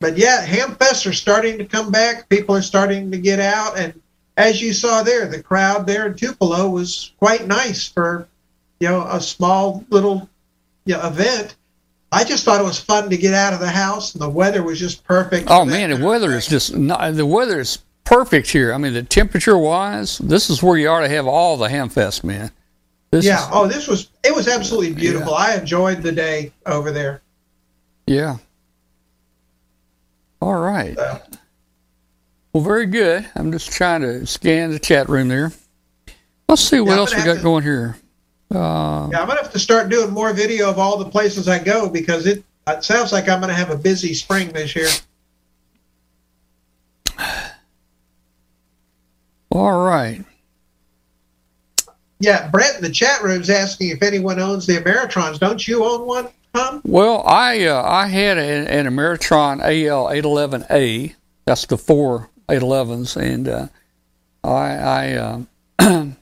But yeah, Hamfests are starting to come back. People are starting to get out. And as you saw there, the crowd there in Tupelo was quite nice for, you know, a small little you know, event. I just thought it was fun to get out of the house and the weather was just perfect. Oh man, the weather is just not, the weather is perfect here. I mean, the temperature wise, this is where you ought to have all the hamfest, man. This Yeah. Is, Oh, this was it was absolutely beautiful. I enjoyed the day over there. yeah. All right. So, Well, very good. I'm just trying to scan the chat room there. Let's see what Yeah, else we got to- going here. Uh, yeah, I'm gonna have to start doing more video of all the places I go because it it sounds like I'm gonna have a busy spring this year. All right. Yeah, Brett in the chat room's asking if anyone owns the Ameritrons. Don't you own one, Tom? Well, I uh, I had an, an Ameritron AL 811A. That's the four 811s, and uh, I I um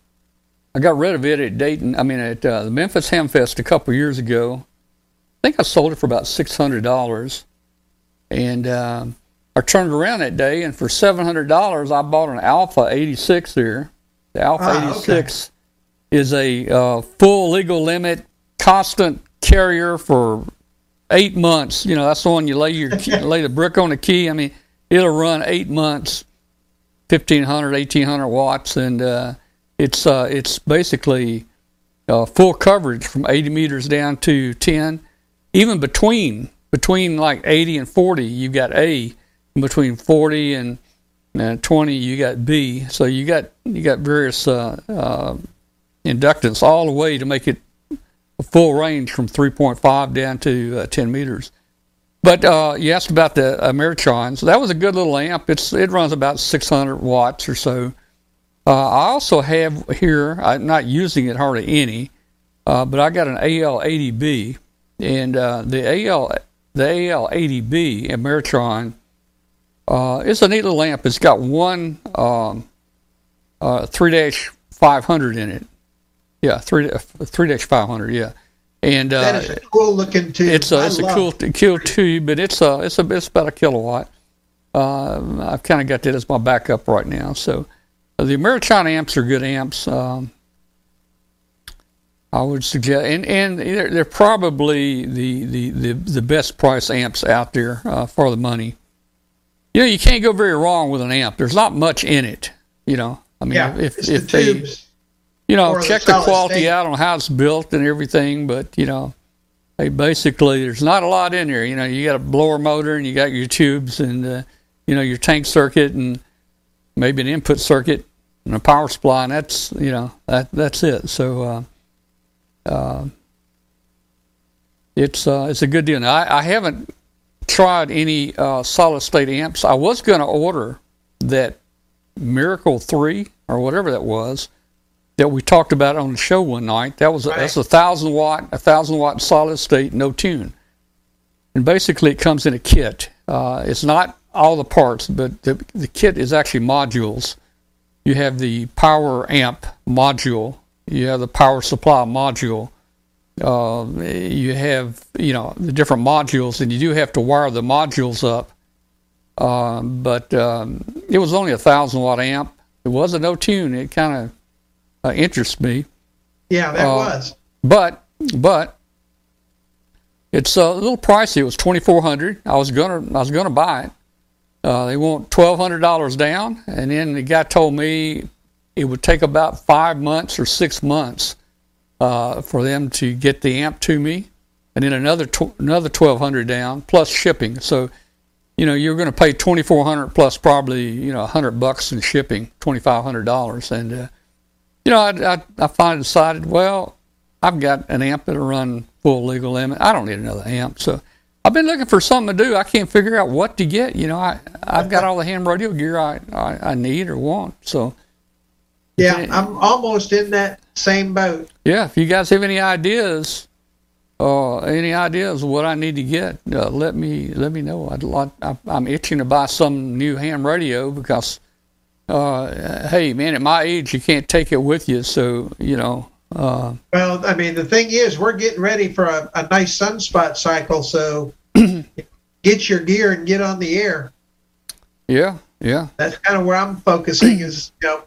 I got rid of it at Dayton. I mean, at uh, the Memphis Hamfest a couple years ago. I think I sold it for about six hundred dollars, and um, I turned around that day, and for seven hundred dollars, I bought an Alpha 86 there. The Alpha Ah, okay. 86 is a uh, full legal limit, constant carrier for eight months. You know, that's the one you lay your key, lay the brick on the key. I mean, it'll run eight months, 1500, 1800 watts, and uh, It's uh, it's basically uh, full coverage from 80 meters down to 10. Even between between like 80 and 40, you've got A. Between 40 and uh, 20, you got B. So you got you got various uh, uh, inductance all the way to make it a full range from 3.5 down to uh, 10 meters. But uh, you asked about the Ameritrons. That was a good little amp. It's it runs about 600 watts or so. Uh, I also have here. I'm not using it hardly any, uh, but I got an AL80B, and uh, the AL the AL80B Ameritron uh, is a neat little amp. It's got one um, uh, three dash 500 in it. Yeah, three three dash 500. Yeah. And uh, that is a cool looking tube. It's a it's a cool cool tube, but it's a it's a it's about a kilowatt. Uh, I've kind of got that as my backup right now. So uh, the Ameritron amps are good amps. Um, I would suggest, and and they're, they're probably the, the, the, the best price amps out there uh, for the money. You know, you can't go very wrong with an amp. There's not much in it. You know, I mean, yeah, if if the they tubes you know, Or the check the quality state. out on how it's built and everything. But you know, basically there's not a lot in there. You know, you got a blower motor and you got your tubes and uh, you know your tank circuit and maybe an input circuit and a power supply, and that's you know that that's it. So. Uh, uh, it's uh, it's a good deal. Now, I, I haven't tried any uh, solid state amps. I was going to order that Miracle Three or whatever that was that we talked about on the show one night. That was a, that's a thousand watt, a thousand watt solid state, no tune, and basically it comes in a kit. Uh, it's not all the parts, but the the kit is actually modules. You have the power amp module. You have the power supply module. Uh, you have you know the different modules, and you do have to wire the modules up. Um, but um, it was only a thousand watt amp. It was a no tune. It kind of uh, interests me. Yeah, that Uh, was. But but it's a little pricey. It was twenty four hundred. I was gonna I was gonna buy it. Uh, they want twelve hundred dollars down, and then the guy told me it would take about five months or six months uh, for them to get the amp to me, and then another tw- another twelve hundred down plus shipping. So you know you're going to pay twenty four hundred plus probably you know hundred bucks in shipping, twenty five hundred dollars, and uh, you know I, I I finally decided well I've got an amp that'll run full legal limit. I don't need another amp, so. I've been looking for something to do. I can't figure out what to get. You know, I I've got all the ham radio gear I, I, I need or want. So Yeah, I'm almost in that same boat. yeah, if you guys have any ideas, uh, any ideas of what I need to get, uh, let me let me know. I'd like, I, I'm itching to buy some new ham radio because, uh, hey man, at my age you can't take it with you. So you know, uh, Well, I mean, the thing is, we're getting ready for a, a nice sunspot cycle, so get your gear and get on the air. yeah, yeah, That's kind of where I'm focusing. Is you know,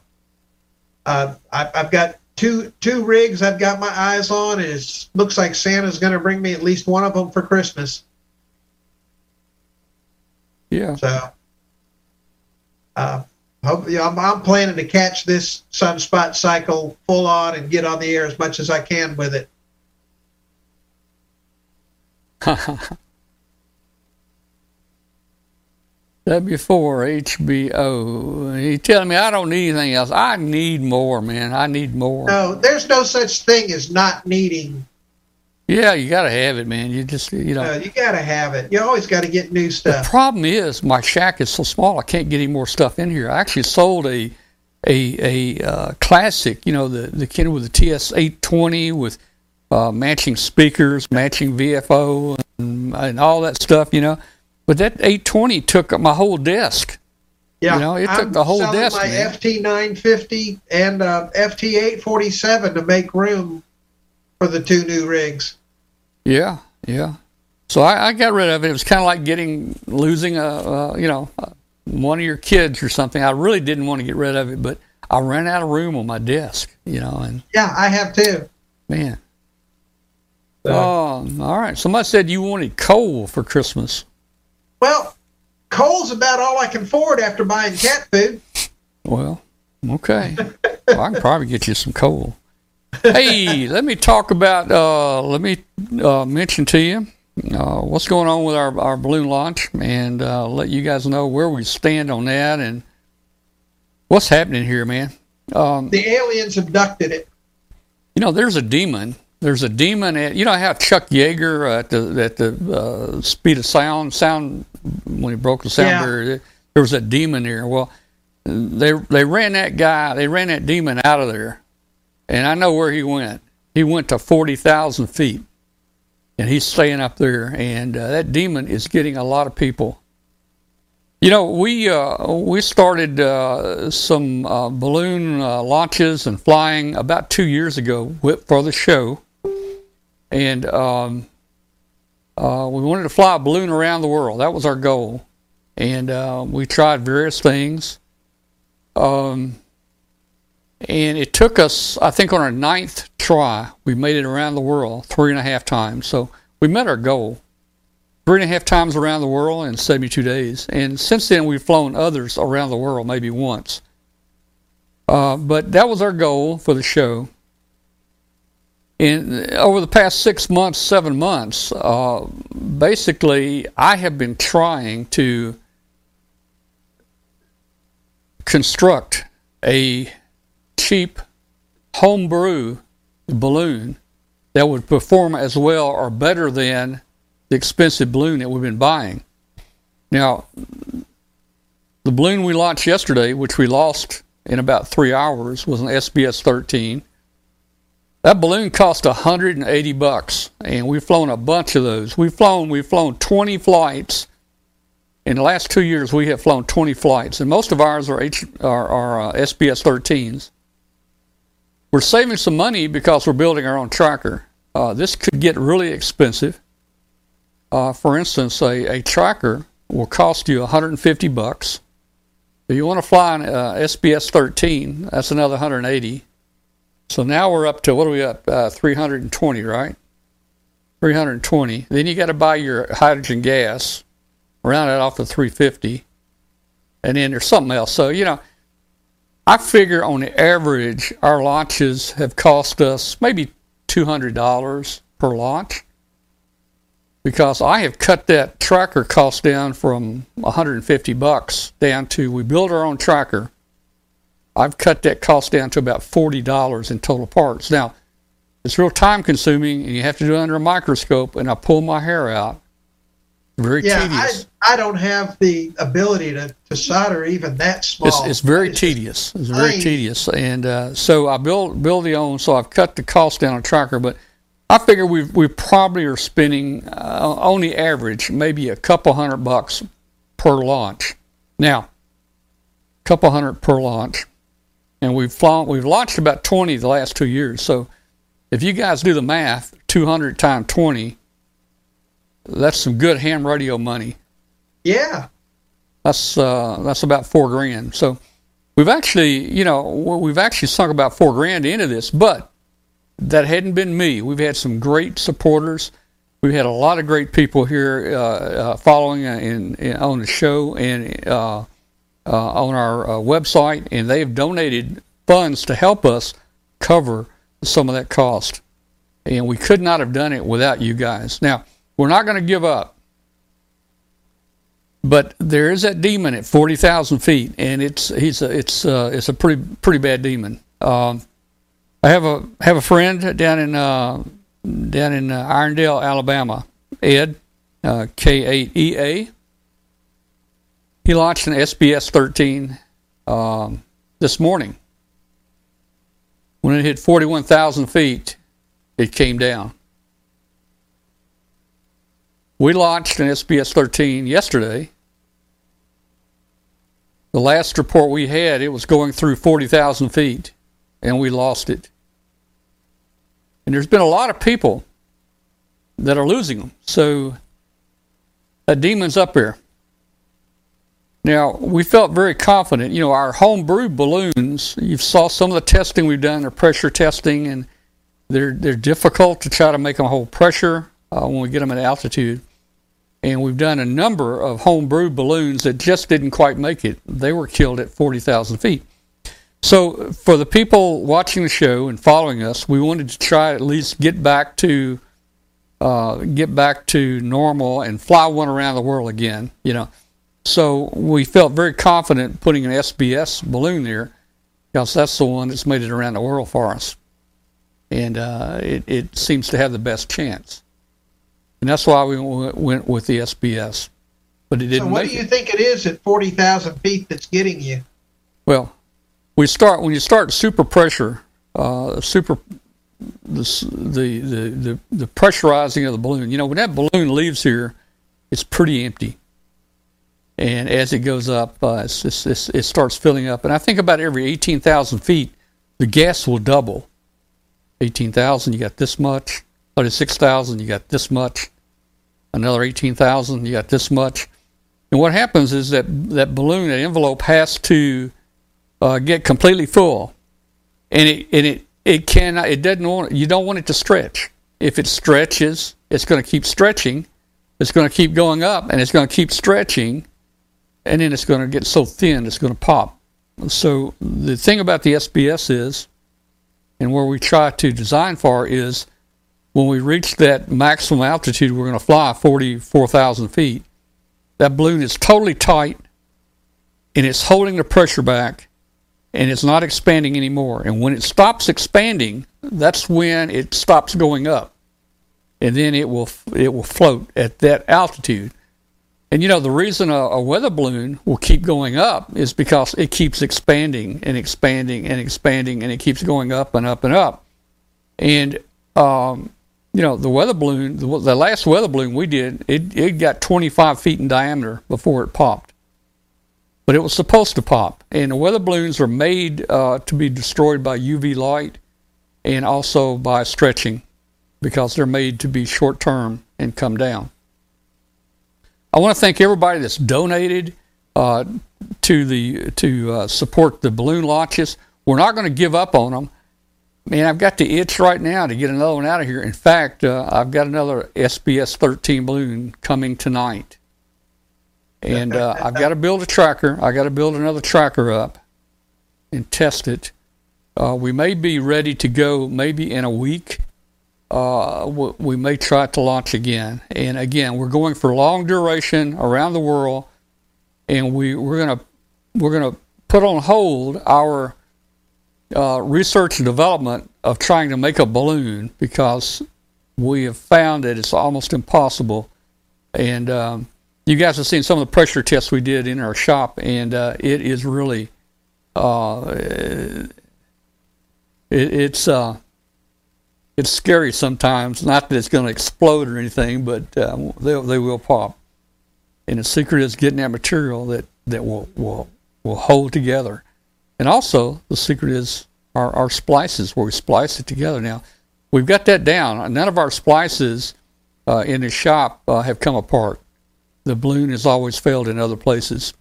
uh, I, I've got two two rigs I've got my eyes on, and it looks like Santa's going to bring me at least one of them for Christmas. yeah. So, uh, hope, you know, I'm, I'm planning to catch this sunspot cycle full on and get on the air as much as I can with it. W4 HBO. He telling me I don't need anything else. I need more, man. I need more. No, there's no such thing as not needing. Yeah, you got to have it, man. You just, you know. Uh, you got to have it. You always got to get new stuff. The problem is my shack is so small I can't get any more stuff in here. I actually sold a a a uh, classic, you know, the the kid with the TS eight twenty with uh, matching speakers, matching VFO, and, and all that stuff, you know. But that eight twenty took up my whole desk. Yeah, You know, it took I'm the whole selling desk, My man. FT 950 and uh, FT 847 to make room for the two new rigs. Yeah, yeah. So I, I got rid of it. It was kind of like getting losing a, uh, you know, uh, one of your kids or something. I really didn't want to get rid of it, but I ran out of room on my desk, you know, and Yeah, I have too. man. So- Oh, all right. Somebody said you wanted coal for Christmas. Well, coal's about all I can afford after buying cat food. Well, okay. well, I can probably get you some coal. Hey, let me talk about. Uh, let me uh, mention to you uh, what's going on with our, our balloon launch, and uh, let you guys know where we stand on that and what's happening here, man. Um, the aliens abducted it. You know, there's a demon. There's a demon. At, you know how Chuck Yeager at the at the uh, speed of sound, sound when he broke the sound yeah. barrier, there was a demon there. Well, they they ran that guy, they ran that demon out of there, and I know where he went. He went to forty thousand feet, and he's staying up there. And uh, that demon is getting a lot of people you know, we uh, we started uh, some uh, balloon uh, launches and flying about two years ago for the show, and um, uh, we wanted to fly a balloon around the world. That was our goal, and uh, we tried various things. Um, and it took us, I think, on our ninth try, we made it around the world three and a half times. So we met our goal three and a half times around the world in 72 days. And since then, we've flown others around the world, maybe once. Uh, but that was our goal for the show. And over the past six months, seven months, uh, basically, I have been trying to construct a cheap homebrew balloon that would perform as well or better than the expensive balloon that we've been buying. Now, the balloon we launched yesterday, which we lost in about three hours, was an SBS 13. That balloon cost 180 bucks, and we've flown a bunch of those. We've flown we've flown 20 flights. In the last two years, we have flown 20 flights, and most of ours are, H, are, are uh, SBS 13s. We're saving some money because we're building our own tracker. Uh, this could get really expensive. Uh, for instance, a, a tracker will cost you 150 bucks. If you want to fly an uh, SBS 13, that's another 180. So now we're up to what are we up? Uh, 320, right? 320. Then you got to buy your hydrogen gas, round it off to 350, and then there's something else. So you know, I figure on the average, our launches have cost us maybe $200 per launch because I have cut that tracker cost down from 150 bucks down to we build our own tracker. I've cut that cost down to about $40 in total parts. Now, it's real time consuming and you have to do it under a microscope and I pull my hair out. Very yeah, tedious. I, I don't have the ability to, to solder even that small. It's, it's very it's tedious. It's very tedious. And uh, so I build build the own, so I've cut the cost down on tracker, but I figure we we probably are spending uh, on the average maybe a couple hundred bucks per launch. Now, a couple hundred per launch, and we've flown we've launched about twenty the last two years. So, if you guys do the math, two hundred times twenty, that's some good ham radio money. Yeah, that's uh, that's about four grand. So, we've actually you know we've actually sunk about four grand into this, but that hadn't been me. We've had some great supporters. We've had a lot of great people here uh, uh, following in, in, on the show and uh, on our uh, website, and they've donated funds to help us cover some of that cost. And we could not have done it without you guys. Now, we're not going to give up. But there is that demon at forty thousand feet, and it's he's a, it's uh, it's a pretty pretty bad demon. Um, I have a have a friend down in uh, down in uh, Irondale, Alabama. Ed, uh, K8EA. He launched an SBS 13 um, this morning. When it hit 41,000 feet, it came down. We launched an SBS 13 yesterday. The last report we had, it was going through 40,000 feet, and we lost it. And there's been a lot of people that are losing them. So that demon's up there. Now, we felt very confident. You know, our homebrew balloons, you saw some of the testing we've done, they're pressure testing, and they're, they're difficult to try to make them hold pressure uh, when we get them at altitude. And we've done a number of homebrew balloons that just didn't quite make it. They were killed at 40,000 feet. So for the people watching the show and following us, we wanted to try at least get back to uh, get back to normal and fly one around the world again. You know, so we felt very confident putting an SBS balloon there because that's the one that's made it around the world for us, and uh, it, it seems to have the best chance, and that's why we went with the SBS. But it didn't. So what do you it. think it is at forty thousand feet that's getting you? Well, we start when you start super pressure, uh, super the, the the the the pressurizing of the balloon. You know, when that balloon leaves here, it's pretty empty and as it goes up, uh, it's, it's, it's, it starts filling up. And I think about every 18,000 feet, the gas will double. 18,000, you got this much. 36,000, you got this much. Another 18,000, you got this much. And what happens is that that balloon, that envelope, has to uh, get completely full, and it and it it cannot. It doesn't want. You don't want it to stretch. If it stretches, it's going to keep stretching. It's going to keep going up, and it's going to keep stretching and then it's going to get so thin it's going to pop. So the thing about the SBS is, and where we try to design for is, when we reach that maximum altitude, we're going to fly 44,000 feet. That balloon is totally tight, and it's holding the pressure back, and it's not expanding anymore. And when it stops expanding, that's when it stops going up, and then it will it will float at that altitude. And you know, the reason a, a, weather balloon will keep going up is because it keeps expanding and expanding and expanding and it keeps going up and up and up. And, um, you know, the weather balloon, the, the, last weather balloon we did, it, it got 25 feet in diameter before it popped. But it was supposed to pop. And the weather balloons are made uh, to be destroyed by UV light and also by stretching because they're made to be short term and come down. I want to thank everybody that's donated uh, to the to uh, support the balloon launches. We're not going to give up on them. Man, I've got the itch right now to get another one out of here. In fact, uh, I've got another SBS 13 balloon coming tonight, and uh, I've got to build a tracker. I got to build another tracker up and test it. Uh, we may be ready to go maybe in a week uh, we may try to launch again. And again, we're going for long duration around the world, and we we're gonna we're gonna put on hold our uh, research and development of trying to make a balloon because we have found that it's almost impossible. And um, you guys have seen some of the pressure tests we did in our shop, and uh, it is really uh, it, it's uh, it's scary sometimes. Not that it's going to explode or anything, but uh, they they will pop. And the secret is getting that material that that will will will hold together. And also the secret is our our splices where we splice it together. Now we've got that down. None of our splices uh, in the shop uh, have come apart. The balloon has always failed in other places.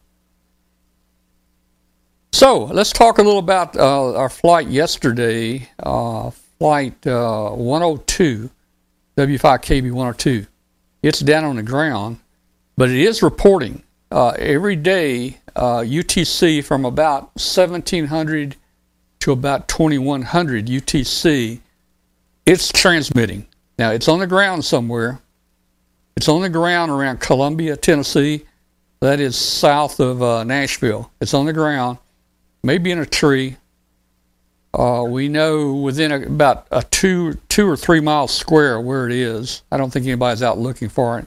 So let's talk a little about uh, our flight yesterday Flight uh, 102, W5KB 102. It's down on the ground, but it is reporting uh, every day uh, UTC from about 1700 to about 2100 UTC. It's transmitting. Now, it's on the ground somewhere. It's on the ground around Columbia, Tennessee. That is south of uh, Nashville. It's on the ground, maybe in a tree. Uh, we know within a, about a two two or three mile square where it is. I don't think anybody's out looking for it,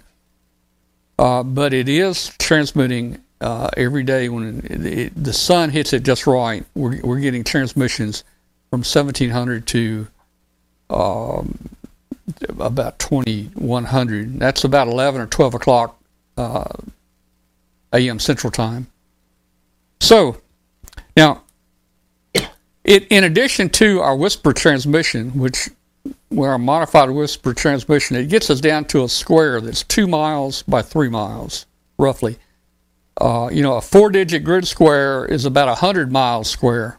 uh, but it is transmitting uh, every day when it, it, the sun hits it just right. We're we're getting transmissions from 1700 to um, about 2100. That's about 11 or 12 o'clock uh, a.m. Central Time. So now it, in addition to our WSPR transmission, which where our modified WSPR transmission, it gets us down to a square that's two miles by three miles, roughly. Uh, you know, a four-digit grid square is about a hundred miles square.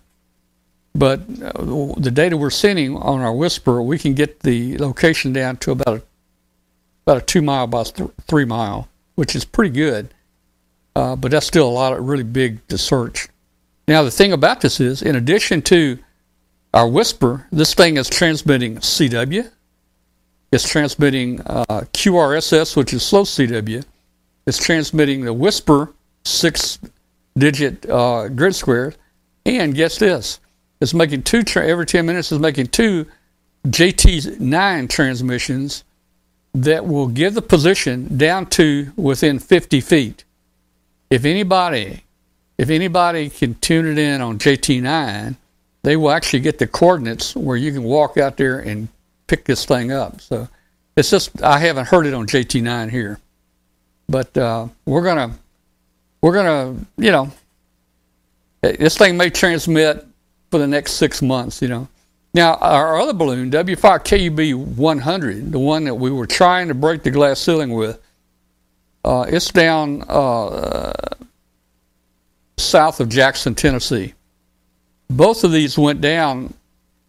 But uh, the data we're sending on our WSPR, we can get the location down to about a, about a two mile by th- three mile, which is pretty good. Uh, but that's still a lot of really big to search. Now, the thing about this is, in addition to our WSPR, this thing is transmitting CW. It's transmitting uh, QRSS, which is slow CW. It's transmitting the WSPR six digit uh, grid squared. And guess this it's making two, tra- every 10 minutes, it's making two JT9 transmissions that will give the position down to within 50 feet. If anybody, if anybody can tune it in on JT9, they will actually get the coordinates where you can walk out there and pick this thing up. So it's just I haven't heard it on JT9 here, but uh, we're gonna we're gonna you know this thing may transmit for the next six months. You know. Now our other balloon W5 KUB 100, the one that we were trying to break the glass ceiling with, uh, it's down uh, south of Jackson, Tennessee. Both of these went down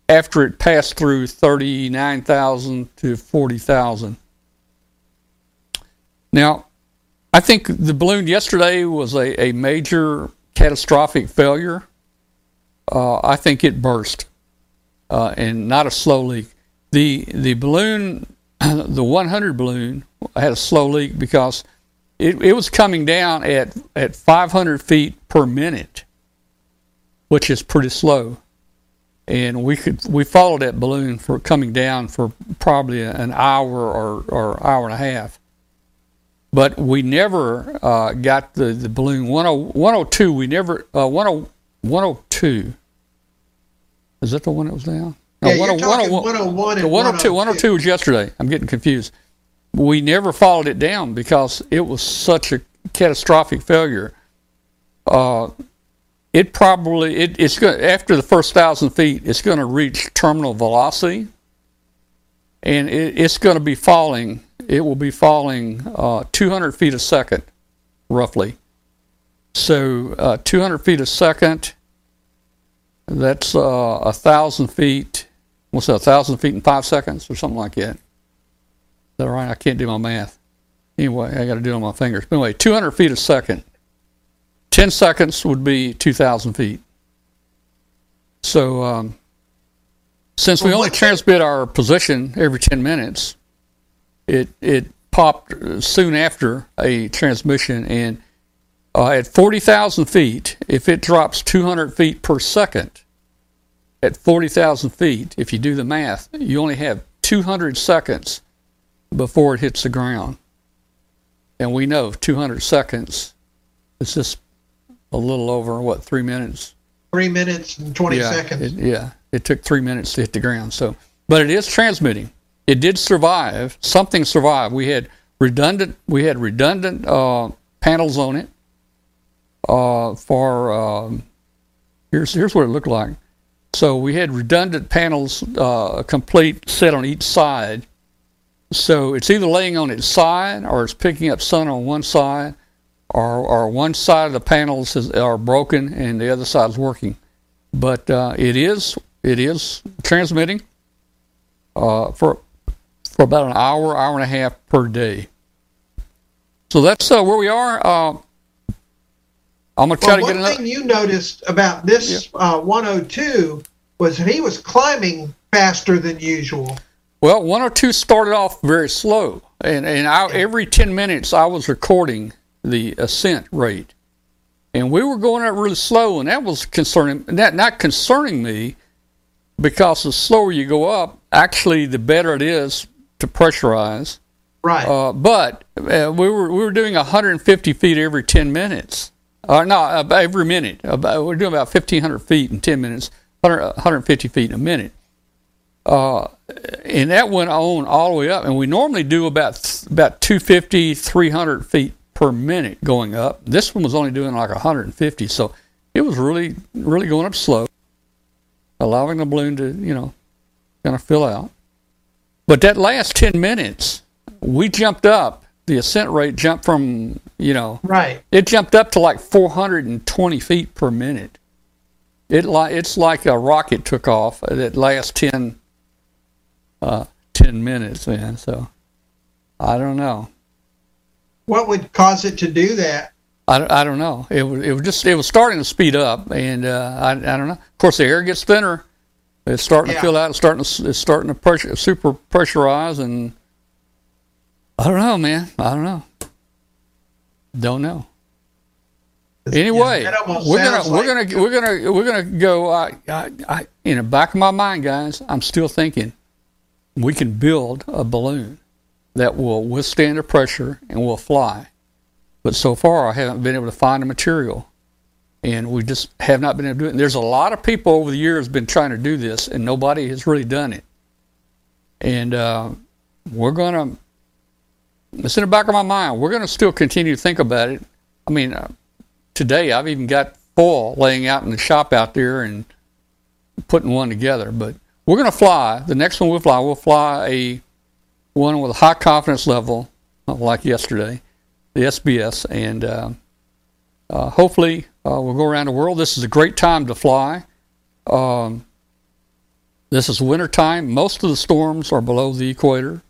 after it passed through 39,000 to 40,000. Now, I think the balloon yesterday was a, a major catastrophic failure. Uh, I think it burst, uh, and not a slow leak. The the balloon, the 100 balloon, had a slow leak because it, it was coming down at, at 500 feet per minute, which is pretty slow. And we could we followed that balloon for coming down for probably an hour or, or hour and a half. But we never uh, got the, the balloon 10, 102. We never uh, 10, 102. Is that the one that was down? No, yeah, you're talking 101 and 102. 102 was yesterday. I'm getting confused we never followed it down because it was such a catastrophic failure. Uh, it probably it, it's going after the first thousand feet, it's going to reach terminal velocity, and it, it's going to be falling. It will be falling uh, 200 feet a second, roughly. So uh, 200 feet a second. That's uh, a thousand feet. What's that? A thousand feet in five seconds, or something like that that right? I can't do my math. Anyway, I got to do it on my fingers. Anyway, 200 feet a second. 10 seconds would be 2,000 feet. So, um, since we only transmit our position every 10 minutes, it it popped soon after a transmission, and uh, at 40,000 feet, if it drops 200 feet per second, at 40,000 feet, if you do the math, you only have 200 seconds before it hits the ground. And we know 200 seconds is just a little over, what, three minutes? Three minutes and 20 yeah, seconds. It, yeah, it took three minutes to hit the ground. So, But it is transmitting. It did survive. Something survived. We had redundant, we had redundant uh, panels on it uh, for, um, here's, here's what it looked like. So we had redundant panels, uh, complete set on each side so it's either laying on its side or it's picking up sun on one side, or, or one side of the panels is, are broken and the other side is working. But uh, it is it is transmitting uh, for for about an hour, hour and a half per day. So that's uh, where we are. Uh, I'm gonna try well, to get another. One thing you noticed about this yeah. Uh, 102 was that he was climbing faster than usual. Well, 102 started off very slow, and and I, every 10 minutes I was recording the ascent rate, and we were going up really slow, and that was concerning. That not concerning me, because the slower you go up, actually, the better it is to pressurize. Right. Uh, but uh, we were we were doing 150 feet every 10 minutes. Uh, no, uh, every minute. About, we're doing about 1,500 feet in 10 minutes, 100, 150 feet in a minute. Uh, and that went on all the way up. And we normally do about about 250, 300 feet per minute going up. This one was only doing like 150, so it was really, really going up slow, allowing the balloon to, you know, kind of fill out. But that last 10 minutes, we jumped up. The ascent rate jumped from, you know, right. It jumped up to like 420 feet per minute. It like it's like a rocket took off. That last 10 uh, 10 minutes, man. So I don't know. What would cause it to do that? I, I don't know. It was it was just it was starting to speed up, and uh, I I don't know. Of course, the air gets thinner. It's starting Yeah. to fill out. It's starting to it's starting to pressure, super pressurize, and I don't know, man. I don't know. Don't know. Anyway, Yeah, we're gonna sounds we're gonna we're gonna we're gonna go. I, I, I, in the back of my mind, guys, I'm still thinking we can build a balloon that will withstand the pressure and will fly. But so far, I haven't been able to find the material, and we just have not been able to do it. And there's a lot of people over the years been trying to do this, and nobody has really done it. And uh, we're gonna. It's in the back of my mind. We're gonna still continue to think about it. I mean, uh, today I've even got foil laying out in the shop out there and putting one together. But we're gonna fly. The next one we'll fly. We'll fly a one with a high confidence level, like yesterday, the SBS, and uh, uh, hopefully uh, we'll go around the world. This is a great time to fly. Um, this is winter time. Most of the storms are below the equator.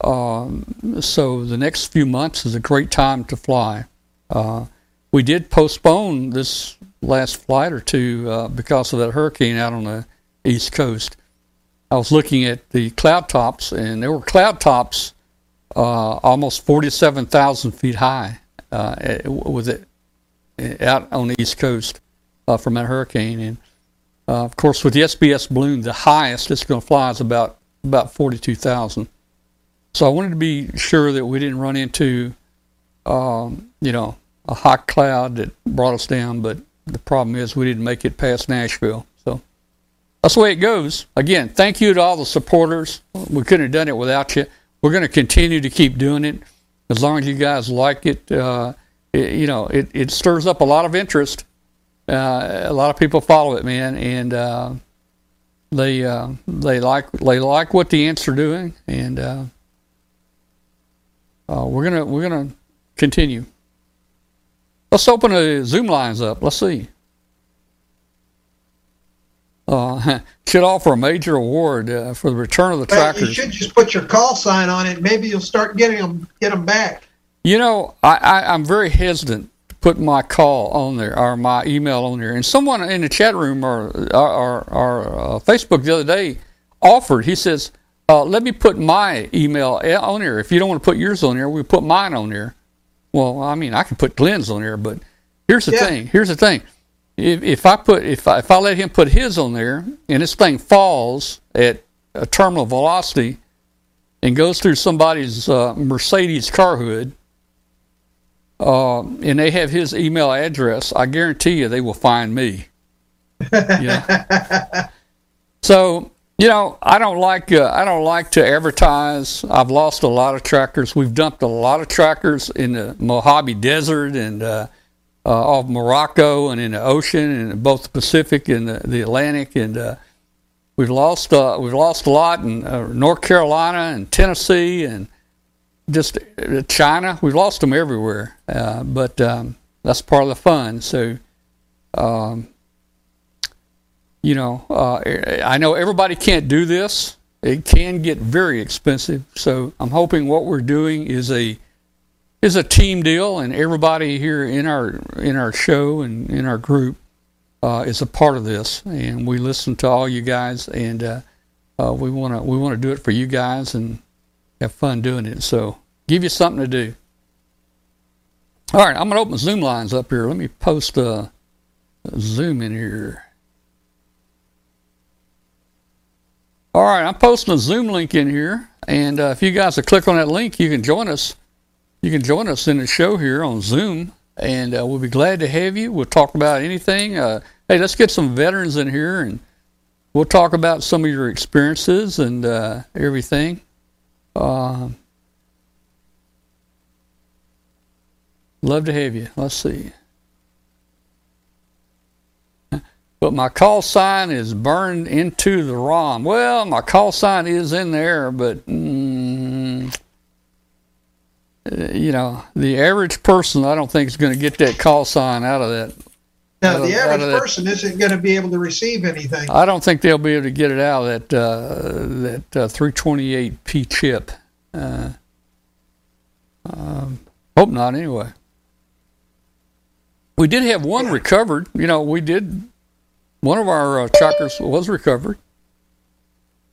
Um, so the next few months is a great time to fly. Uh, we did postpone this last flight or two uh, because of that hurricane out on the east coast. I was looking at the cloud tops, and there were cloud tops uh, almost 47,000 feet high uh, with it eh, out on the east coast uh, from that hurricane. And uh, of course, with the SBS balloon, the highest it's going to fly is about about 42,000. So I wanted to be sure that we didn't run into, um, you know, a hot cloud that brought us down. But the problem is we didn't make it past Nashville. That's the way it goes. Again, thank you to all the supporters. We couldn't have done it without you. We're going to continue to keep doing it as long as you guys like it. Uh, it you know, it, it stirs up a lot of interest. Uh, a lot of people follow it, man, and uh, they uh, they like they like what the ants are doing, and uh, uh, we're gonna we're gonna continue. Let's open the Zoom lines up. Let's see. Uh, should offer a major award uh, for the return of the Well, you trackers. should just put your call sign on it. Maybe you'll start getting them, get them back. You know, I, I, I'm very hesitant to put my call on there or my email on there. And someone in the chat room or or, or, uh, Facebook the other day offered. He says, uh, "Let me put my email on there. If you don't want to put yours on there, we put mine on there." Well, I mean, I can put Glenn's on there, but here's the Yeah. thing. Here's the thing. If, if I put if I, if I let him put his on there and this thing falls at a terminal velocity and goes through somebody's uh, Mercedes car hood, uh, and they have his email address, I guarantee you they will find me. yeah. So you know, I don't like uh, I don't like to advertise. I've lost a lot of trackers. We've dumped a lot of trackers in the Mojave Desert and uh, off Morocco and in the ocean and both the Pacific and the, the Atlantic and uh, we've lost uh, we've lost a lot in uh, North Carolina and Tennessee and just uh, China. We've lost them everywhere, uh, but um, that's part of the fun. So, um, you know, I know everybody can't do this. It can get very expensive. So I'm hoping what we're doing is a is a team deal, and everybody here in our in our show and in our group uh, is a part of this. And we listen to all you guys, and uh, uh, we want to we want to do it for you guys and have fun doing it. So give you something to do. All right, I'm gonna open Zoom lines up here. Let me post a, a Zoom in here. All right, I'm posting a Zoom link in here, and uh, if you guys will click on that link, you can join us. You can join us in the show here on Zoom, and uh, we'll be glad to have you. We'll talk about anything. Uh, hey, let's get some veterans in here, and we'll talk about some of your experiences and uh, everything. Uh, love to have you. Let's see. But my call sign is burned into the ROM. Well, my call sign is in there, but mm, you know, the average person, I don't think is going to get that call sign out of that. Now, Out the average person isn't going to be able to receive anything. I don't think they'll be able to get it out of that uh, that uh, 328p chip. Uh, um, hope not, anyway. We did have one Yeah. recovered. You know, we did. One of our uh, was recovered.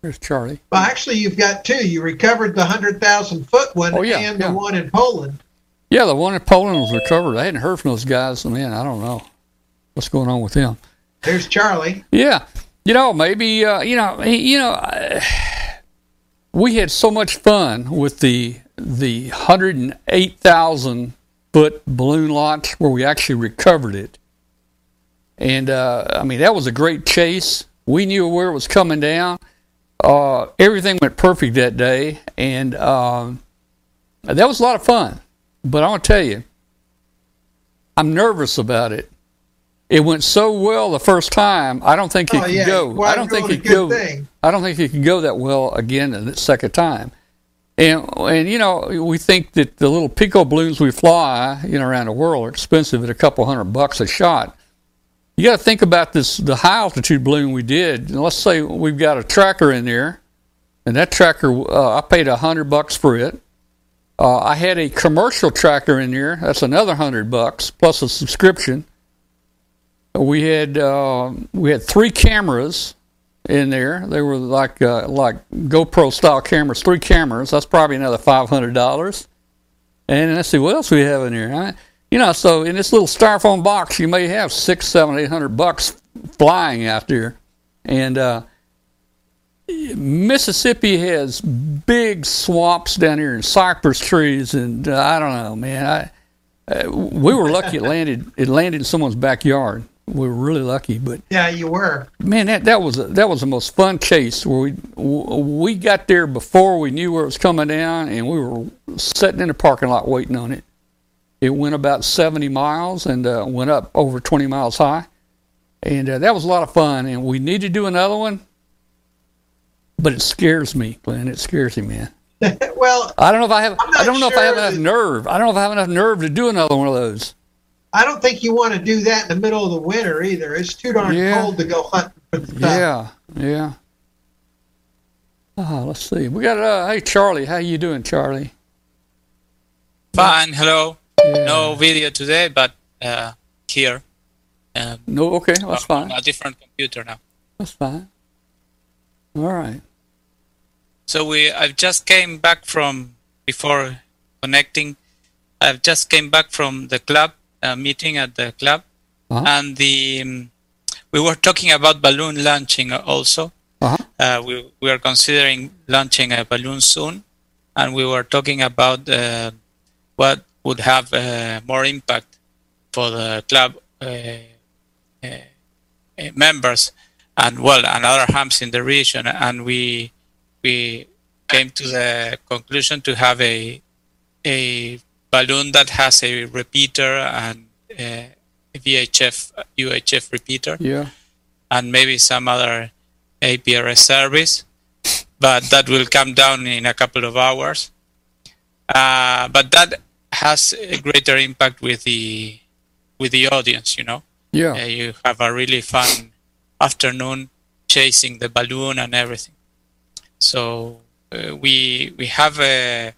There's Charlie. Well, actually, you've got two. You recovered the hundred thousand foot one Oh, yeah, and yeah. the one in Poland. Yeah, the one in Poland was recovered. I hadn't heard from those guys. I mean, I don't know what's going on with them. There's Charlie. Yeah, you know, maybe uh, you know, you know, uh, we had so much fun with the the hundred and eight thousand foot balloon launch where we actually recovered it, and uh, I mean that was a great chase. We knew where it was coming down. Uh, everything went perfect that day, and um, that was a lot of fun. But I want to tell you, I'm nervous about it. It went so well the first time. I don't think it Oh, could yeah, go. well, I don't think it could go. thing. I don't think it could go that well again the second time. And and you know we think that the little pico balloons we fly you know around the world are expensive at a couple hundred bucks a shot. You got to think about this the high altitude balloon we did. Let's say we've got a tracker in there, and that tracker uh, I paid a hundred bucks for it. Uh, I had a commercial tracker in there. That's another hundred bucks plus a subscription. We had uh, we had three cameras in there. They were like uh, like GoPro style cameras, three cameras. That's probably another five hundred dollars. And let's see what else we have in here. I, you know, so in this little styrofoam box, you may have six, seven, eight hundred bucks flying out there. And uh, Mississippi has big swamps down here and cypress trees, and uh, I don't know, man. I uh, we were lucky it landed it landed in someone's backyard. We were really lucky, but Yeah, you were. man, that that was a, that was the most fun chase where we we got there before we knew where it was coming down, and we were sitting in the parking lot waiting on it. It went about seventy miles and uh, went up over twenty miles high, and uh, that was a lot of fun. And we need to do another one, but it scares me, Glenn. It scares me, man. well, I don't know if I have. I'm not I don't know if I have sure enough nerve. I don't know if I have enough nerve to do another one of those. I don't think you want to do that in the middle of the winter either. It's too darn Yeah. cold to go hunting for the stuff. Yeah, yeah. Ah, let's see. We got uh, hey Charlie, how you doing, Charlie? Fine, hello. Yeah. No video today, but uh, here. Um, No, okay, that's on fine. a different computer now. That's fine. All right. So we, I've just came back from before connecting. I've just came back from the club uh, meeting at the club, Uh-huh. and the um, we were talking about balloon launching also. Uh-huh. Uh, we we are considering launching a balloon soon, and we were talking about uh, what would have uh, more impact for the club uh, uh, uh, members and well and other hams in the region, and we we came to the conclusion to have a a balloon that has a repeater and a VHF UHF repeater Yeah. and maybe some other APRS service, but that will come down in a couple of hours. Uh, but that has a greater impact with the with the audience, you know. Yeah. Uh, you have a really fun afternoon chasing the balloon and everything. So uh, we we have uh,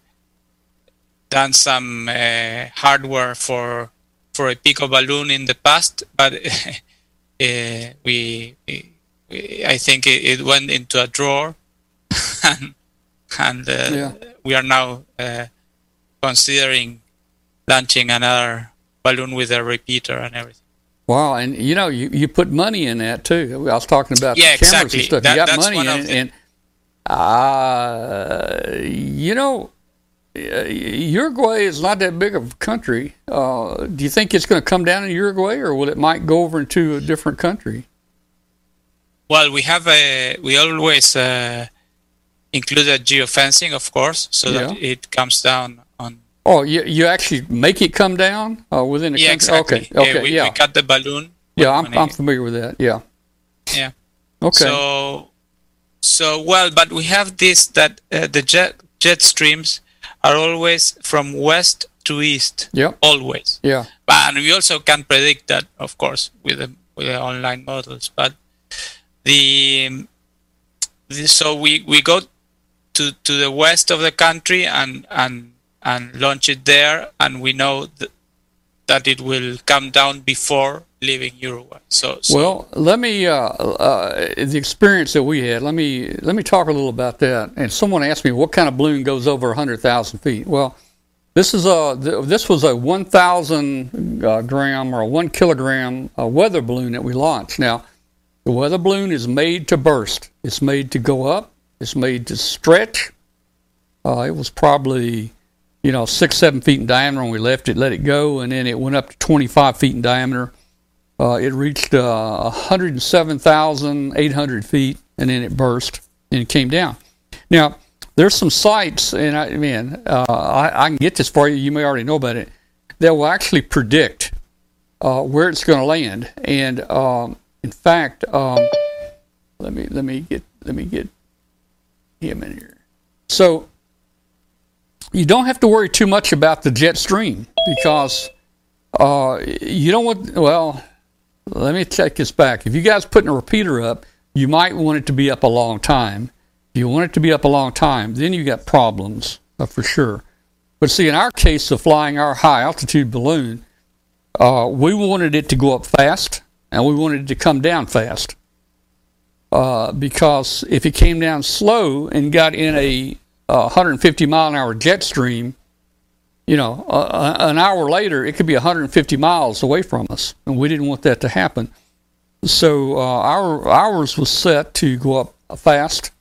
done some uh, hardware for for a pico balloon in the past, but uh, we, we, we I think it, it went into a drawer, and and uh, Yeah. we are now uh, considering launching another balloon with a repeater and everything. Wow, and you know, you, you put money in that too. I was talking about Yeah, the cameras exactly. and stuff. That- you got money one in of it, the- and uh, you know, uh, Uruguay is not that big of a country. Uh, do you think it's going to come down in Uruguay, or will it might go over into a different country? Well, we have a we always uh, include a geofencing, of course, so that it comes down. Oh, you you actually make it come down uh, within a Yeah, country? exactly. Okay, okay, Uh, we, yeah, we cut the balloon. yeah. I'm I'm familiar with that. Yeah. Yeah. Okay. So, so well, but we have this that uh, the jet jet streams are always from west to east, Yeah. always. Yeah. But, and we also can predict that, of course, with the with the online models. But the, the so we we go to to the west of the country and and and launch it there, and we know th- that it will come down before leaving Uruguay. So, so well, let me uh, uh, the experience that we had. Let me let me talk a little about that. And someone asked me what kind of balloon goes over hundred thousand feet. Well, this is a this was a one thousand uh, gram or one kilogram uh, weather balloon that we launched. Now, the weather balloon is made to burst. It's made to go up. It's made to stretch. Uh, it was probably you know six seven feet in diameter when we left it, let it go, and then it went up to twenty five feet in diameter uh, it reached uh, 107,800 feet, and then it burst and came down. Now, there's some sites, and I mean, uh, I, I, can get this for you. You may already know about it. That will actually predict uh, where it's going to land. And um, in fact, um, let me let me get let me get him in here. So you don't have to worry too much about the jet stream because uh, you don't want well let me take this back. If you guys putting a repeater up, you might want it to be up a long time. If you want it to be up a long time, then you got problems uh, for sure. But see, in our case of flying our high altitude balloon, uh, we wanted it to go up fast and we wanted it to come down fast. Uh, because if it came down slow and got in a 150 mile an hour jet stream, you know, uh, an hour later, it could be 150 miles away from us, and we didn't want that to happen. So uh, our ours was set to go up fast,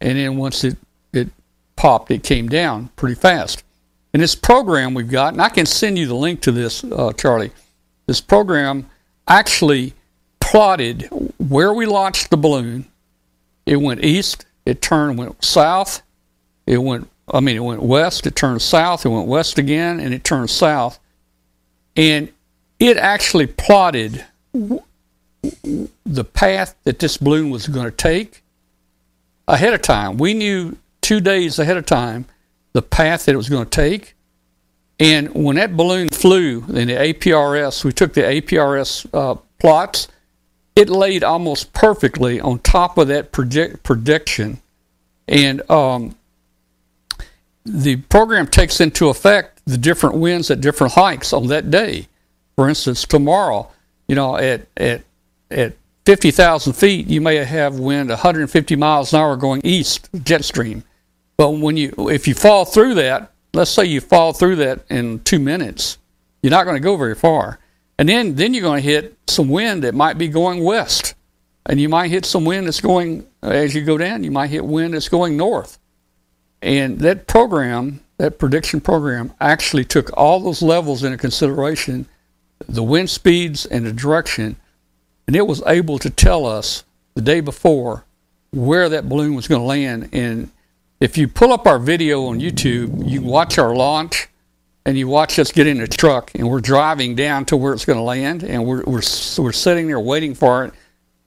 and then once it it popped, it came down pretty fast. And this program we've got, and I can send you the link to this, uh, Charlie. This program actually plotted where we launched the balloon. It went east, it turned, went south, it went I mean, it went west, it turned south, it went west again, and it turned south. And it actually plotted the path that this balloon was going to take ahead of time. We knew two days ahead of time the path that it was going to take. And when that balloon flew in the APRS, we took the APRS uh, plots, it laid almost perfectly on top of that prediction. And um, the program takes into effect the different winds at different heights on that day. For instance, tomorrow, you know, at at at 50,000 feet, you may have wind 150 miles an hour going east, jet stream. But when you if you fall through that, let's say you fall through that in two minutes, you're not going to go very far. And then then you're going to hit some wind that might be going west, and you might hit some wind that's going as you go down. You might hit wind that's going north. And that program, that prediction program, actually took all those levels into consideration the wind speeds and the direction, and it was able to tell us the day before where that balloon was going to land. And if you pull up our video on YouTube, you watch our launch and you watch us get in the truck and we're driving down to where it's going to land and we're, we're, we're sitting there waiting for it.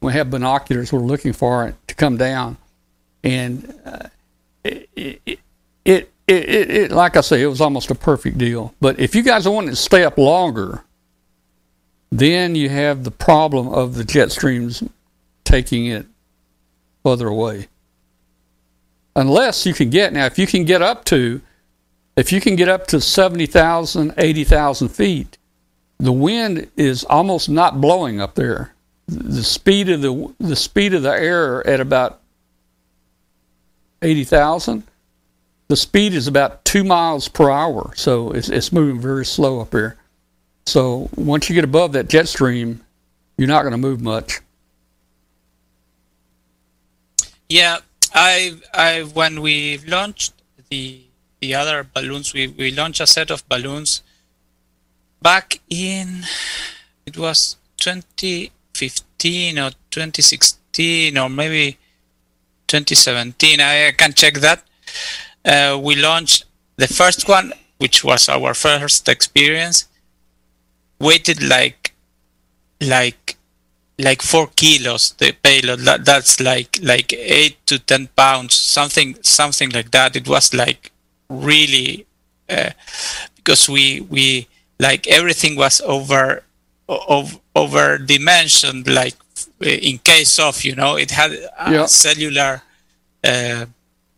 We have binoculars, we're looking for it to come down. And uh, it, it, it, it, like I say, it was almost a perfect deal. But if you guys want to stay up longer, then you have the problem of the jet streams taking it further away. Unless you can get, now, if you can get up to, if you can get up to 70,000, 80,000 feet, the wind is almost not blowing up there. The speed of the the speed of the air at about 80,000. The speed is about two miles per hour, so it's, it's moving very slow up here. So once you get above that jet stream, you're not going to move much. Yeah, I, I when we launched the the other balloons, we, we launched a set of balloons back in it was 2015 or 2016 or maybe 2017. I can check that. Uh, we launched the first one, which was our first experience. Weighted like, like, like four kilos. The payload. That, that's like like eight to ten pounds, something something like that. It was like really uh, because we we like everything was over over, over dimensioned like in case of you know it had a yeah. cellular uh,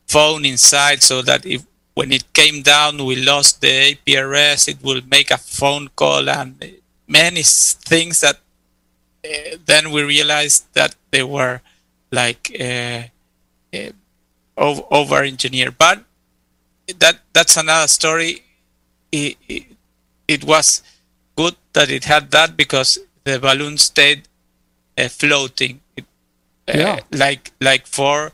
phone inside so that if when it came down, we lost the APRS. It will make a phone call and many things that uh, then we realized that they were like uh, uh, over engineered. But that that's another story. It, it, it, was good that it had that because the balloon stayed uh, floating, uh, yeah. like like for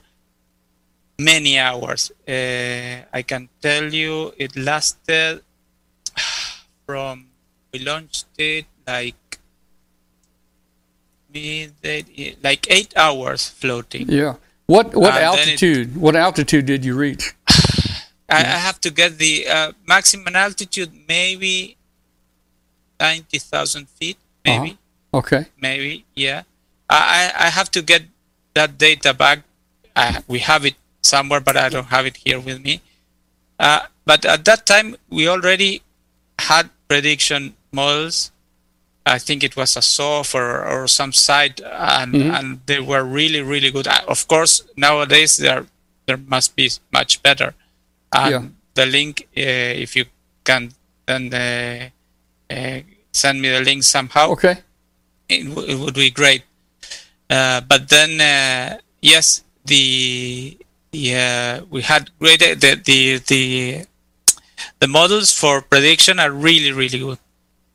many hours. Uh, I can tell you it lasted from we launched it like midday, like eight hours floating. Yeah. What what altitude? It, what altitude did you reach? I, I have to get the uh, maximum altitude, maybe ninety thousand feet, maybe. Uh-huh. Okay. Maybe, yeah. I I have to get that data back. Uh, we have it somewhere, but I don't have it here with me. Uh, but at that time, we already had prediction models. I think it was a SOF or, or some site, and, mm-hmm. and they were really, really good. Uh, of course, nowadays there there must be much better. And yeah. the link, uh, if you can, then uh, uh send me the link somehow. Okay. It, w- it would be great. Uh, but then, uh, yes, the yeah, we had great the the the the models for prediction are really really good.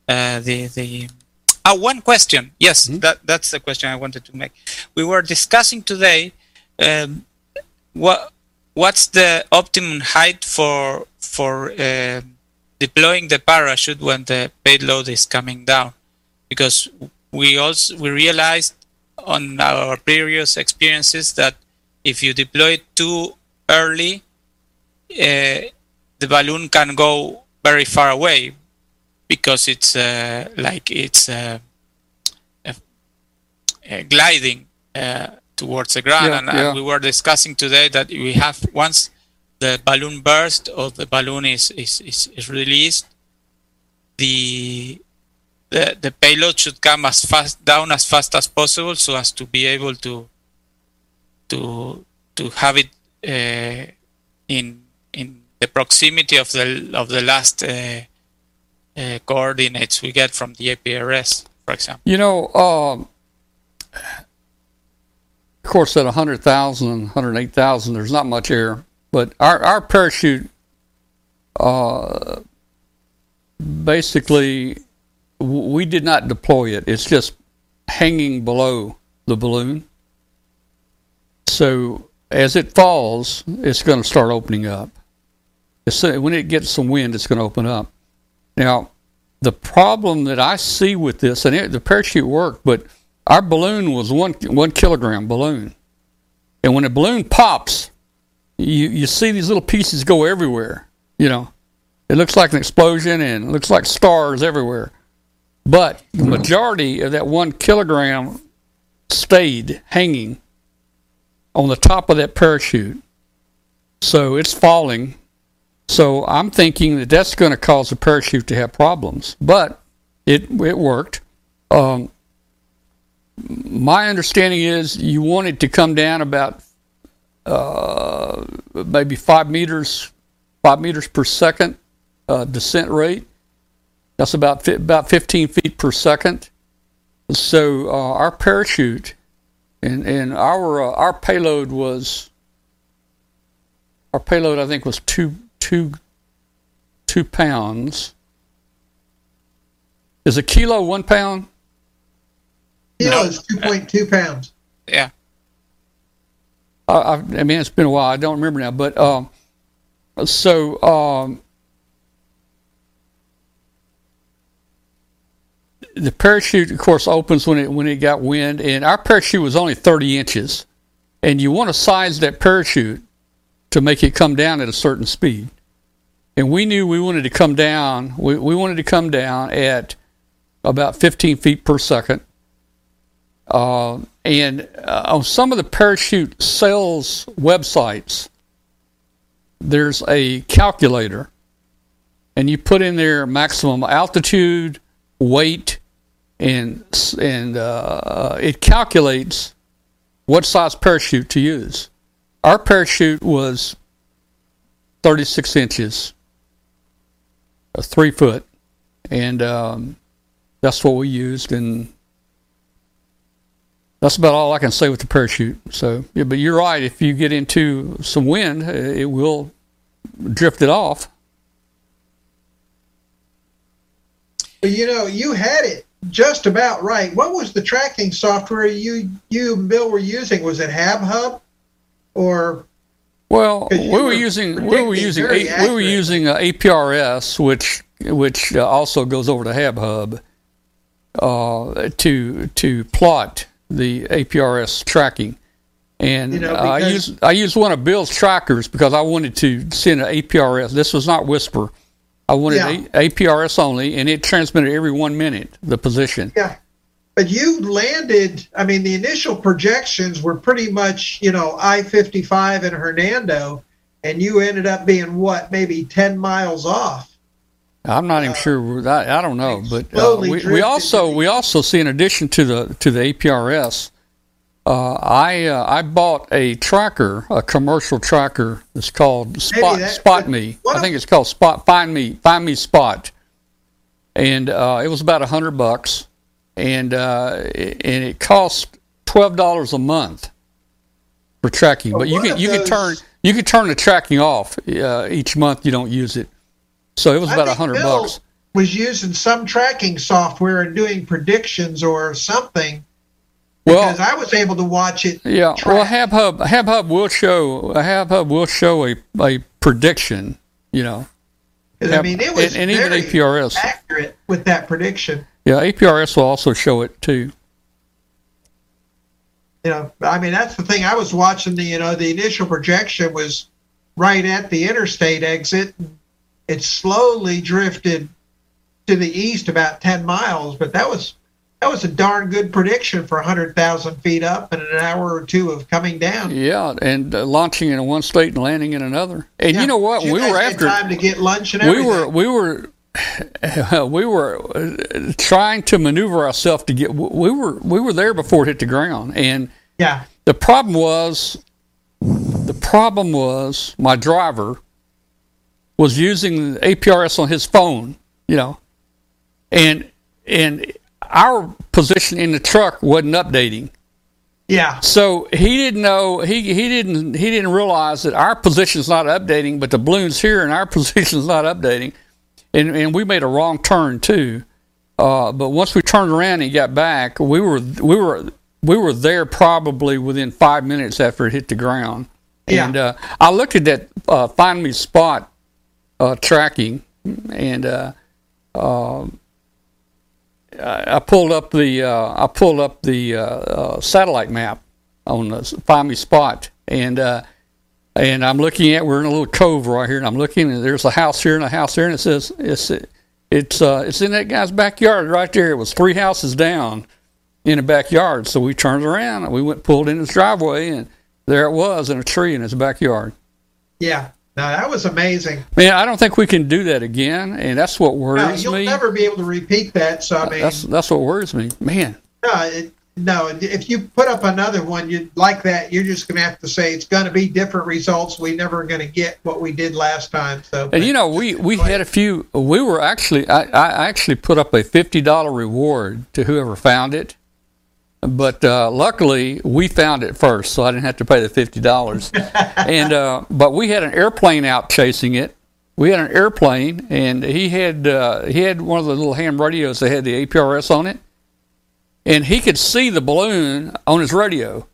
Uh, the the uh, one question, yes, mm-hmm. that that's the question I wanted to make. We were discussing today um, what what's the optimum height for for uh, deploying the parachute when the payload is coming down, because we also we realized on our previous experiences that if you deploy it too early, uh, the balloon can go very far away because it's uh, like it's uh, gliding uh, towards the ground. Yeah, and yeah. we were discussing today that we have once the balloon burst or the balloon is, is, is, is released, the the, the payload should come as fast down as fast as possible so as to be able to to to have it uh, in in the proximity of the of the last uh, uh, coordinates we get from the APRS, for example. You know, um, of course, at 100,000, and 108,000, there's not much air, but our our parachute uh, basically we did not deploy it. It's just hanging below the balloon. So as it falls, it's going to start opening up. When it gets some wind, it's going to open up. Now, the problem that I see with this, and it, the parachute worked, but our balloon was one one kilogram balloon, and when a balloon pops, you you see these little pieces go everywhere. You know, it looks like an explosion, and it looks like stars everywhere. But the majority of that one kilogram stayed hanging on the top of that parachute. So it's falling. So I'm thinking that that's going to cause the parachute to have problems. But it it worked. Um, my understanding is you want it to come down about uh, maybe five meters, five meters per second uh, descent rate. That's about fi- about 15 feet per second. So uh, our parachute and and our uh, our payload was our payload I think was two two two pounds. Is a kilo one pound? Kilo no. is two point two pounds. Yeah. I, I, mean, it's been a while. I don't remember now, but um, so um, the parachute, of course, opens when it when it got wind, and our parachute was only 30 inches, and you want to size that parachute to make it come down at a certain speed. And we knew we wanted to come down. We, we wanted to come down at about 15 feet per second. Uh, and uh, on some of the parachute sales websites, there's a calculator, and you put in there maximum altitude, weight, and and uh, it calculates what size parachute to use. Our parachute was 36 inches, a three foot, and um, that's what we used. And that's about all I can say with the parachute. So, yeah, but you're right. If you get into some wind, uh, it will drift it off. You know, you had it just about right. What was the tracking software you you Bill were using? Was it HabHub or? Well, we were were using we were using a, we were using uh, APRS, which which uh, also goes over to HabHub uh, to to plot the APRS tracking. And You know, I used I used one of Bill's trackers because I wanted to send an APRS. This was not WSPR. I wanted Yeah. a, APRS only, and it transmitted every one minute the position. Yeah. But you landed, I mean, the initial projections were pretty much, you know, I 55 and Hernando, and you ended up being what, maybe 10 miles off. I'm not even sure. I, I don't know, but uh, we, we also we also see in addition to the to the APRS, uh, I uh, I bought a tracker, a commercial tracker. It's called Spot that- Spot Me. I think it's called Spot Find Me Find Me Spot, and uh, it was about a hundred bucks, and uh, it- and it cost twelve dollars a month for tracking. But you can you can turn you can turn the tracking off uh, each month. You don't use it. So it was about a hundred bucks. Was using some tracking software and doing predictions or something Well, because I was able to watch it. Yeah, well, track. HabHub HabHub will show HabHub will show a, a prediction. You know, 'Cause, I mean, it was and, and even APRS. accurate with that prediction. Yeah, APRS will also show it too. you know i mean that's the thing i was watching the you know the initial projection was right at the interstate exit it slowly drifted to the east about 10 miles but that was that was a darn good prediction for 100000 feet up and an hour or two of coming down Yeah, and uh, launching in one state and landing in another. And Yeah. you know what? You we were after time to get lunch and everything. we were we were we were uh, trying to maneuver ourselves to get we were we were there before it hit the ground and yeah the problem was the problem was my driver was using the APRS on his phone, you know, and and our position in the truck wasn't updating. yeah So he didn't know he he didn't he didn't realize that our position's not updating, but the balloon's here and our position's not updating, and and we made a wrong turn too. Uh, but once we turned around and got back, we were we were we were there probably within five minutes after it hit the ground. Yeah. And uh, I looked at that uh, find me spot uh, tracking, and uh, I pulled up the uh, I pulled up the uh, uh, satellite map on the find me spot, and uh, and I'm looking at we're in a little cove right here, and I'm looking and there's a house here and a house there, and it says it's it's uh, it's in that guy's backyard right there. It was three houses down in the backyard, so we turned around and we went pulled in his driveway, and there it was in a tree in his backyard. yeah now that was amazing Man, I don't think we can do that again, and that's what worries no, you'll me. never be able to repeat that so i mean that's that's what worries me, man. No, it, no. If you put up another one you like that, you're just going to have to say it's going to be different results. We're never going to get what we did last time. So, And you know, we, we had a few. We were actually, I, I actually put up a fifty dollar reward to whoever found it, but uh, luckily we found it first, so I didn't have to pay the fifty dollars. and uh, but we had an airplane out chasing it. We had an airplane, and he had uh, he had one of the little ham radios that had the APRS on it, and he could see the balloon on his radio.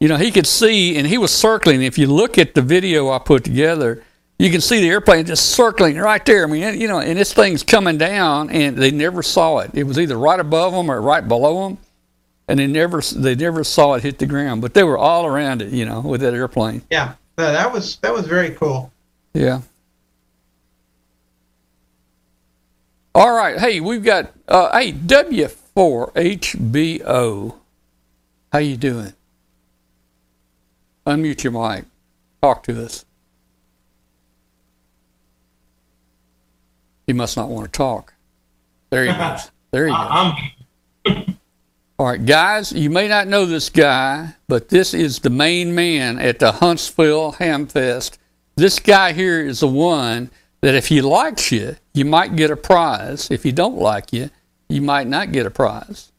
You know, he could see, and he was circling. If you look at the video I put together, you can see the airplane just circling right there. I mean, you know, and this thing's coming down, and they never saw it. It was either right above them or right below them, and they never they never saw it hit the ground. But they were all around it, you know, with that airplane. yeah, that was that was very cool. Yeah. All right. Hey, we've got uh, hey W4HBO. How you doing? Unmute your mic. Talk to us. He must not want to talk. There he goes. There he goes. I'm All right, guys, you may not know this guy, but this is the main man at the Huntsville Hamfest. This guy here is the one that if he likes you, you might get a prize. If he don't like you, you might not get a prize.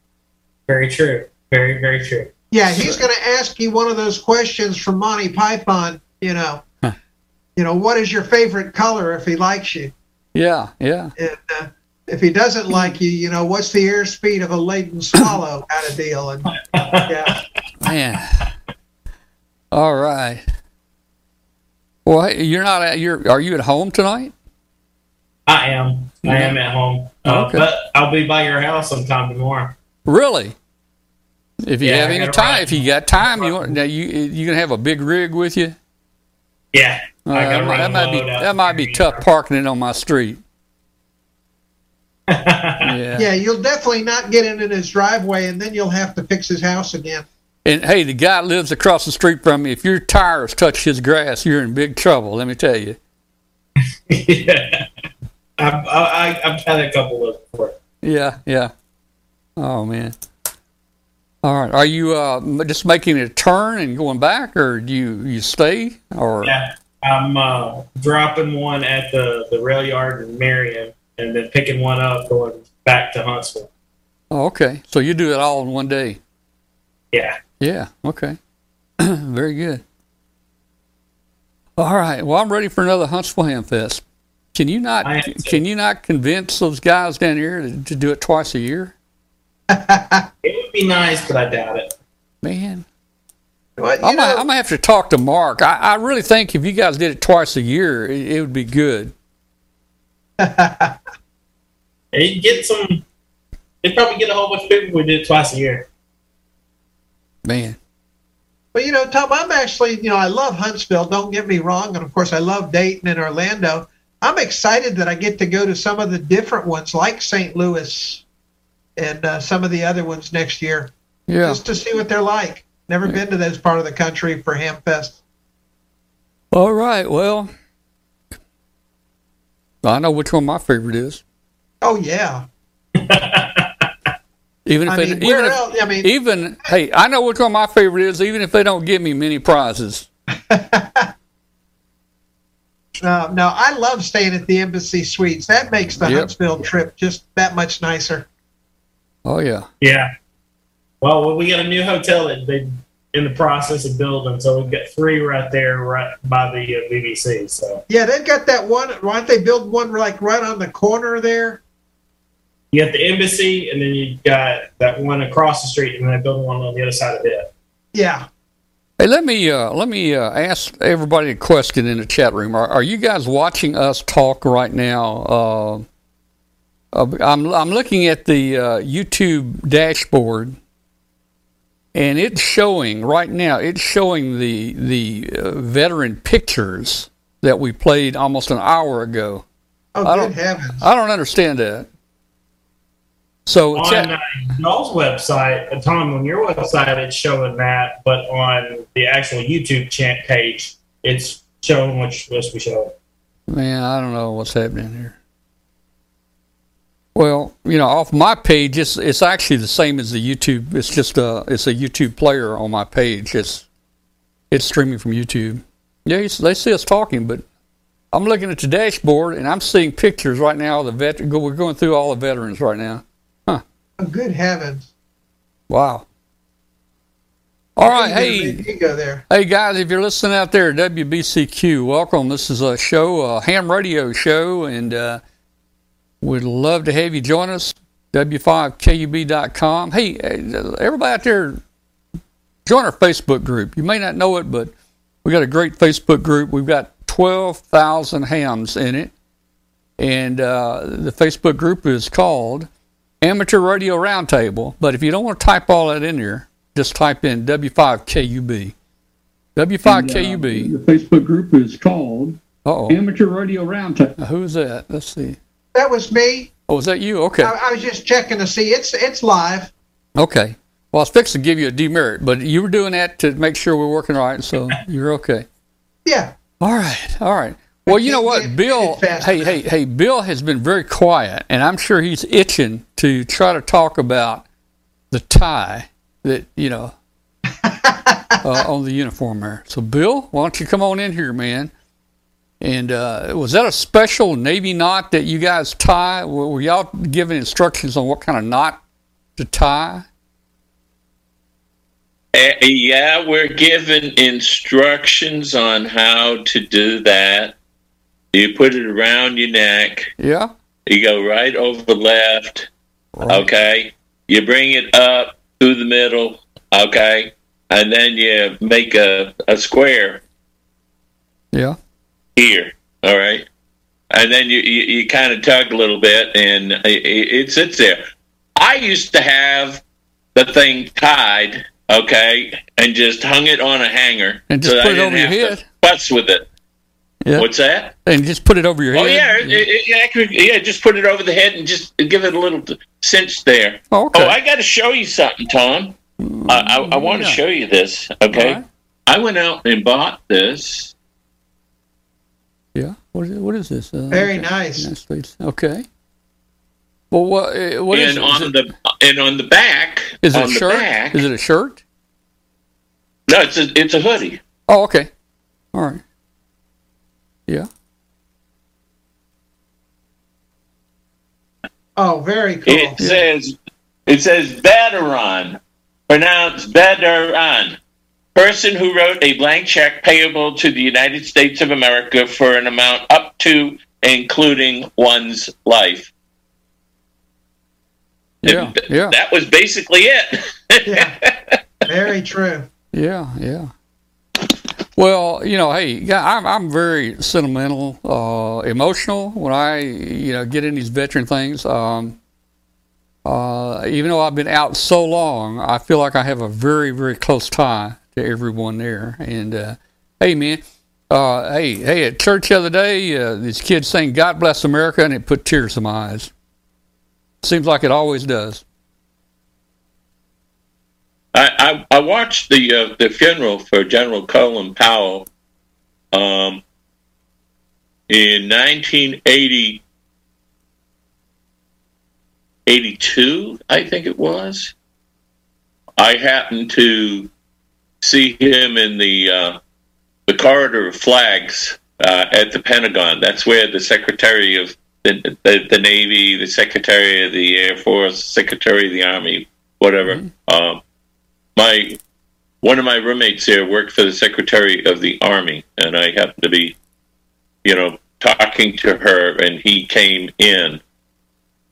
Very true. Very, very true. Yeah, he's going to ask you one of those questions from Monty Python. You know, Huh. you know, what is your favorite color if he likes you? Yeah, yeah. And uh, if he doesn't like you, you know, what's the airspeed of a laden swallow kind of deal? And yeah, Man. All right. Well, you're not at you're are you at home tonight? I am. I am at home. Uh, Okay. But I'll be by your house sometime tomorrow. Really? If you Yeah, have I any time, ride. if you got time, you want, now you you gonna have a big rig with you? Yeah. Uh, I that, might- run that a might be that might be tough parking it on my street. Yeah. yeah, you'll definitely not get into his driveway, and then you'll have to fix his house again. And hey, the guy lives across the street from me. If your tires touch his grass, you're in big trouble. Let me tell you. yeah. I've, I, I've had a couple of before. Yeah, yeah. Oh man. All right. Are you uh, just making a turn and going back, or do you you stay, or Yeah. I'm uh, dropping one at the, the rail yard in Marion and then picking one up going back to Huntsville. Oh, okay. So you do it all in one day. Yeah. Yeah. Okay. Very good. All right. Well, I'm ready for another Huntsville Ham Fest. Can you not? I am too. Can you not convince those guys down here to, to do it twice a year? It would be nice, but I doubt it. Man, Well, I'm gonna, know, I'm gonna have to talk to Mark. I, I really think if you guys did it twice a year, it, it would be good. They'd get some. They'd probably get a whole bunch of people if we did it twice a year. Man. But you know, Tom, I'm actually, you know, I love Huntsville. Don't get me wrong, and of course, I love Dayton and Orlando. I'm excited that I get to go to some of the different ones, like St. Louis, and uh, some of the other ones next year, Yeah. just to see what they're like. Never been to those part of the country for Hamfest. All right. Well, I know which one my favorite is. Oh yeah, Even if I they, mean, even if, else? I mean, even hey, I know which one my favorite is. Even if they don't give me many prizes. no, no, I love staying at the Embassy Suites. That makes the Yep. Huntsville trip just that much nicer. Oh yeah. Yeah. Well, we got a new hotel that they in the process of building, so we've got three right there, right by the uh, VBC. So Yeah, they've got that one. Why don't they build one like right on the corner there? you got the embassy, and then you got that one across the street, and then they build one on the other side of it. Yeah. Hey, let me uh, let me uh, ask everybody a question in the chat room. Are, are you guys watching us talk right now? Uh, uh, I'm I'm looking at the uh, YouTube dashboard, and it's showing right now. It's showing the the uh, veteran pictures that we played almost an hour ago. Oh, I good don't- heavens. I don't understand that. So On chat, uh, y'all's website, uh, Tom, on your website, it's showing that, but on the actual YouTube chat page, it's showing what's supposed to be showing. Man, I don't know what's happening here. Well, you know, off my page, it's it's actually the same as the YouTube. It's just a it's a YouTube player on my page. It's it's streaming from YouTube. Yeah, they see us talking, but I'm looking at the dashboard and I'm seeing pictures right now of the vet. We're going through all the veterans right now. Oh, good heavens. Wow. All right, hey, go- You go there. Hey guys, if you're listening out there, WBCQ, welcome. This is a show, a ham radio show, and uh, we'd love to have you join us. W5KUB.com. Hey, uh, everybody out there, join our Facebook group. You may not know it, but we got a great Facebook group. We've got 12,000 hams in it, and uh, the Facebook group is called Amateur Radio Roundtable. But if you don't want to type all that in there, just type in W5KUB. W5KUB. The Facebook group is called Uh-oh. Amateur Radio Roundtable. Now, Who's that? Let's see. That was me. Oh, is that you? Okay. I, I was just checking to see. It's it's live. Okay. Well, I was fixing to give you a demerit, but you were doing that to make sure we're working right, so you're okay. Yeah. All right. All right. Well, you know what, Bill? Hey, hey, hey! Bill has been very quiet, and I'm sure he's itching to try to talk about the tie that you know uh, on the uniform there. So, Bill, why don't you come on in here, man? And uh, was that a special Navy knot that you guys tie? Were, were y'all given instructions on what kind of knot to tie? Uh, yeah, we're given instructions on how to do that. You put it around your neck. Yeah. You go right over the left. Right. Okay. You bring it up through the middle. Okay. And then you make a, a square Yeah. Here. All right. And then you, you, you kind of tug a little bit and it, it sits there. I used to have the thing tied, okay, and just hung it on a hanger. And just that put it over your head? Fuss with it. Yeah. What's that? And just put it over your oh, head. Oh yeah, it- it- yeah, yeah. Just put it over the head and just give it a little cinch there. Oh, okay. Oh, I got to show you something, Tom. I, I, I want to yeah. show you this. Okay, right. I went out and bought this. Yeah. What is, what is this? Uh, Very okay. nice. United Okay. Well, what, uh, what is and it? Is on it- the and on the back, is it on a the shirt? back, Is it a shirt? no, it's a it's a hoodie. Oh, okay. All right. Yeah. Oh, very cool. It says it says veteran, pronounced veteran, person who wrote a blank check payable to the United States of America for an amount up to including one's life. Yeah. And Yeah. That was basically it. yeah. Very true. Yeah, yeah. Well, you know, hey, yeah, I'm I'm very sentimental, uh, emotional when I you know get in these veteran things. Um, uh, even though I've been out so long, I feel like I have a very very close tie to everyone there. And uh, hey, man, uh, hey hey, at church the other day, uh, these kids saying "God bless America" and it put tears in my eyes. Seems like it always does. I, I, I watched the uh, the funeral for General Colin Powell um, in 1980, 82, I think it was. I happened to see him in the uh, the corridor of flags uh, at the Pentagon. That's where the Secretary of the, the, the Navy, the Secretary of the Air Force, Secretary of the Army, whatever. Um, my one of my roommates there worked for the Secretary of the Army, and I happened to be, you know, talking to her, and he came in,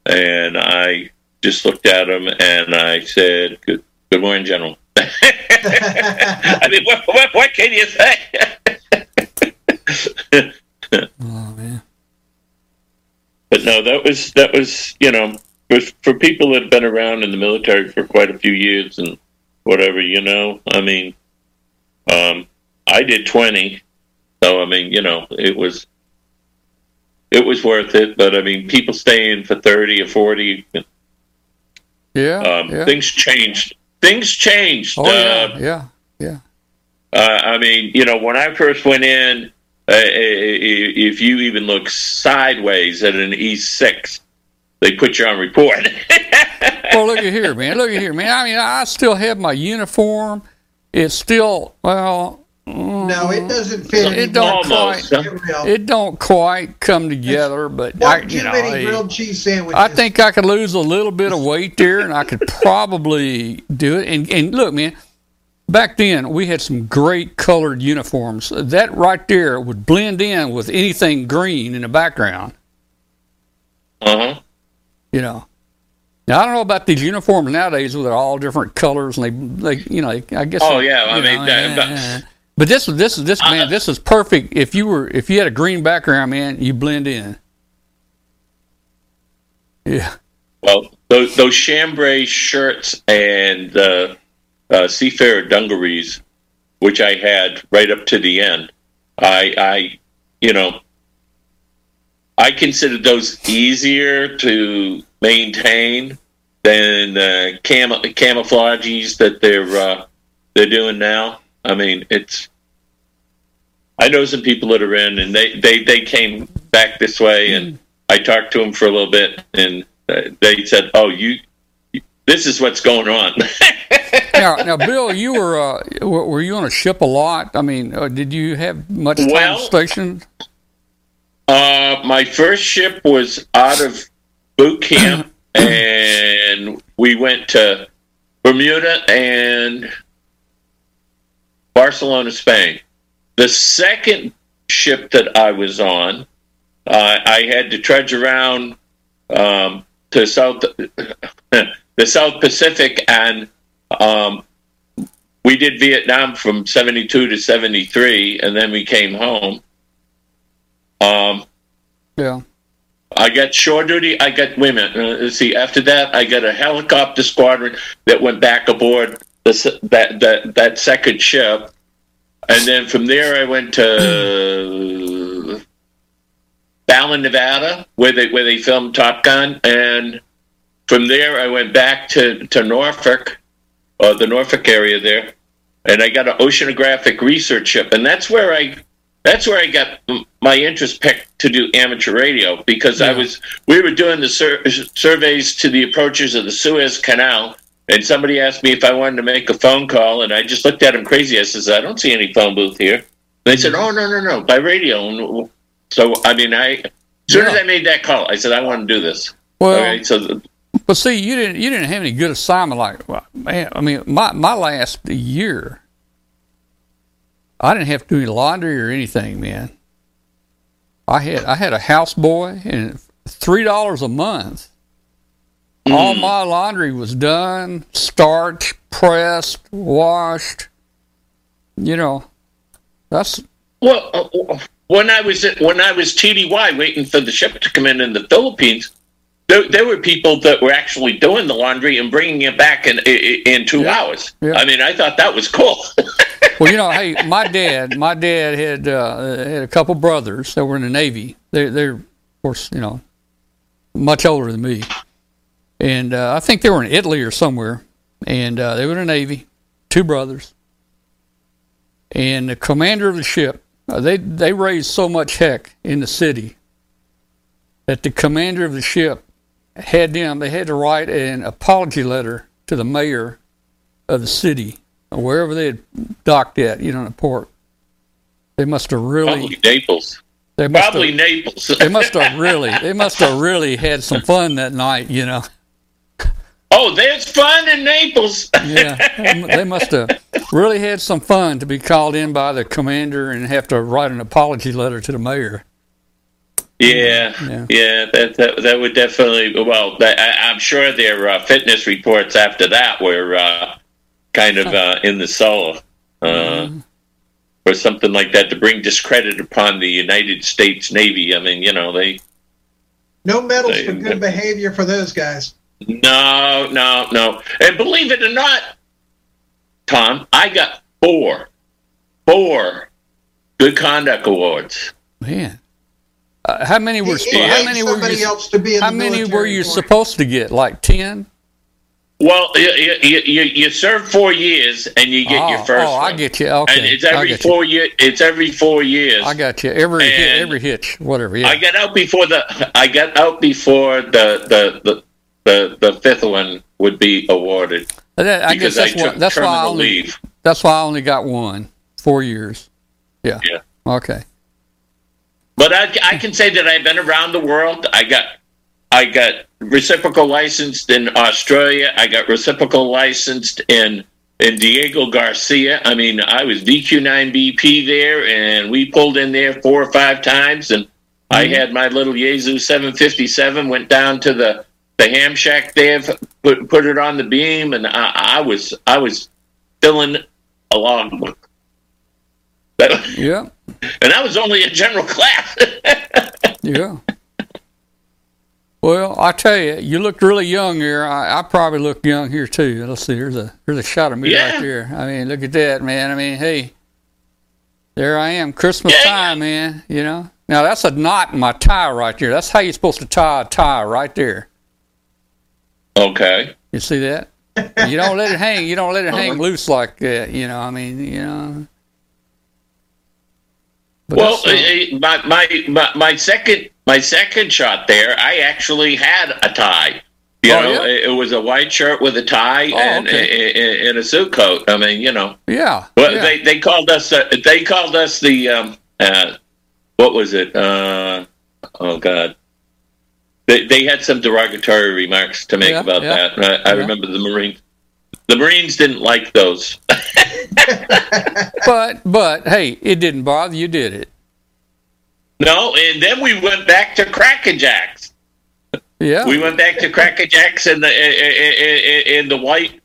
and I just looked at him and I said, "Good, good morning, General." I mean, what, what, what can you say? Oh man. But no, that was that was you know for, for people that have been around in the military for quite a few years and whatever you know. I mean, um, I did twenty, so I mean you know it was it was worth it. But I mean, people staying for thirty or forty, Yeah. um, yeah. things changed. Things changed. Oh yeah. Uh, Yeah. Yeah. Uh, I mean, you know, when I first went in, uh, if you even look sideways at an E6, they put you on report. well, look at here, man. Look at here, man. I mean, I still have my uniform. It's still well. No, it doesn't fit It don't Almost, quite. huh? It don't quite come together, but I, you know, many grilled cheese sandwiches. I think I could lose a little bit of weight there, and I could probably do it. And and look, man, back then we had some great colored uniforms. That right there would blend in with anything green in the background. uh huh. You know. Now I don't know about these uniforms nowadays where they're all different colors and they, they you know, I guess. Oh, yeah, I you mean, know, that- yeah, yeah. But this is this is this man. This is perfect. If you were if you had a green background, man, you blend in. Yeah. Well, those, those chambray shirts and uh, uh, seafarer dungarees, which I had right up to the end, I, I, you know, I considered those easier to maintain than uh, cam- camouflages that they're uh, they're doing now. I mean, it's. I know some people that are in, and they, they, they came back this way, and I talked to them for a little bit, and uh, they said, "Oh, you, this is what's going on." now, now, Bill, you were uh, were were you on a ship a lot? I mean, uh, did you have much time Well- stationed? Uh, my first ship was out of boot camp, and we went to Bermuda and Barcelona, Spain. The second ship that I was on, uh, I had to trudge around um, to South the South Pacific, and um, we did Vietnam from '72 to '73, and then we came home. Um, Yeah. I got shore duty. I got women. Uh, see. After that, I got a helicopter squadron that went back aboard the, that that that second ship, and then from there I went to Fallon, Nevada, where they where they filmed Top Gun, and from there I went back to to Norfolk, or the Norfolk area there, and I got an oceanographic research ship, and that's where I that's where I got my interest picked to do amateur radio because I was we were doing the sur- surveys to the approaches of the Suez Canal, and somebody asked me if I wanted to make a phone call, and I just looked at him crazy. I says, "I don't see any phone booth here." They said, "Oh no no no, by radio." And So I mean, I as soon as I made that call, I said, "I want to do this." Well, so the, But see, you didn't you didn't have any good assignment like well, man. I mean, my my last year, I didn't have to do any laundry or anything, man. I had I had a houseboy and three dollars a month. All my laundry was done, starched, pressed, washed. You know, that's Well, uh, when I was at, when I was TDY waiting for the ship to come in in the Philippines, there, there were people that were actually doing the laundry and bringing it back in in, in two Yeah. hours. Yeah. I mean, I thought that was cool. well, you know, hey, my dad, my dad had uh, had a couple brothers that were in the Navy. They, they're, of course, you know, much older than me, and uh, I think they were in Italy or somewhere, and uh, they were in the Navy. Two brothers, and the commander of the ship. Uh, they they raised so much heck in the city that the commander of the ship had them. They had to write an apology letter to the mayor of the city or wherever they had docked at, you know, in the port. They must have really, Probably Naples. they must Probably have, Naples. they must have really, they must have really had some fun that night, you know. Oh, there's fun in Naples. Yeah, they must have really had some fun to be called in by the commander and have to write an apology letter to the mayor. Yeah, Yeah. yeah, that, that that would definitely. Well, that, I, I'm sure their uh, fitness reports after that were uh, kind of uh, in the cellar, uh, Mm-hmm. or something like that, to bring discredit upon the United States Navy. I mean, you know, they No medals They- for good behavior for those guys. No, no, no, and believe it or not, Tom, I got four, four good conduct awards. Man, uh, how many were? It- spo- how many were you? else to be in How the many were you for it. supposed to get? Like ten? Well, you, you, you, you serve four years and you get oh, your first. oh, I get you. Okay, and it's every get you. four year. It's every four years. I got you. Every hit, every hitch, whatever. Yeah. I got out before the. I got out before the the the the, the fifth one would be awarded That- I guess because I, that's why. That's why I only. leave. That's why I only got one. Four years. Yeah. Yeah. Okay. But I, I can say that I've been around the world. I got I got reciprocal licensed in Australia. I got reciprocal licensed in in Diego Garcia. I mean, I was VQ9BP there, and we pulled in there four or five times. And I mm-hmm. had my little Yaesu 757. Went down to the the ham shack there, put put it on the beam, and I, I was I was filling a logbook. That, Yeah. and I was only a general class. Yeah. Well, I tell you, you looked really young here. I, I probably look young here too. Let's see. There's a there's a shot of me Yeah. right there. I mean, look at that, man. I mean, hey, there I am, Christmas Yeah. time, man. You know. Now that's a knot in my tie right there. That's how you're supposed to tie a tie right there. Okay. You see that? You don't let it hang. You don't let it hang loose like that. You know. I mean, you know. But Well, uh, uh, my, my my my second my second shot there, I actually had a tie. You Oh, know, yeah? it, it was a white shirt with a tie Oh, and, okay. and, and a suit coat. I mean, you know, yeah. well, yeah. they they called us uh, they called us the um, uh, what was it? Uh, oh God, they they had some derogatory remarks to make Yeah, about yeah, that. I, I yeah. remember the Marines. The Marines didn't like those. But but hey, it didn't bother you, did it? no, and then we went back to Crackerjacks. Yeah. We went back to Crackerjacks and the eh, eh, eh, in, in the white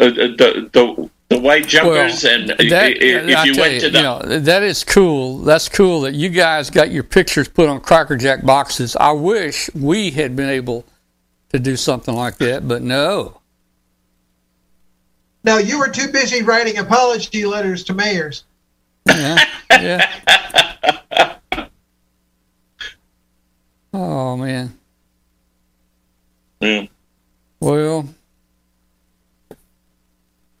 uh, uh the, the the white jumpers and that, i- if you went you, to the you know, that is cool. That's cool that you guys got your pictures put on Cracker Jack boxes. I wish we had been able to do something like that, but no. No, you were too busy writing apology letters to mayors. Yeah, yeah. Oh man. Yeah. Well,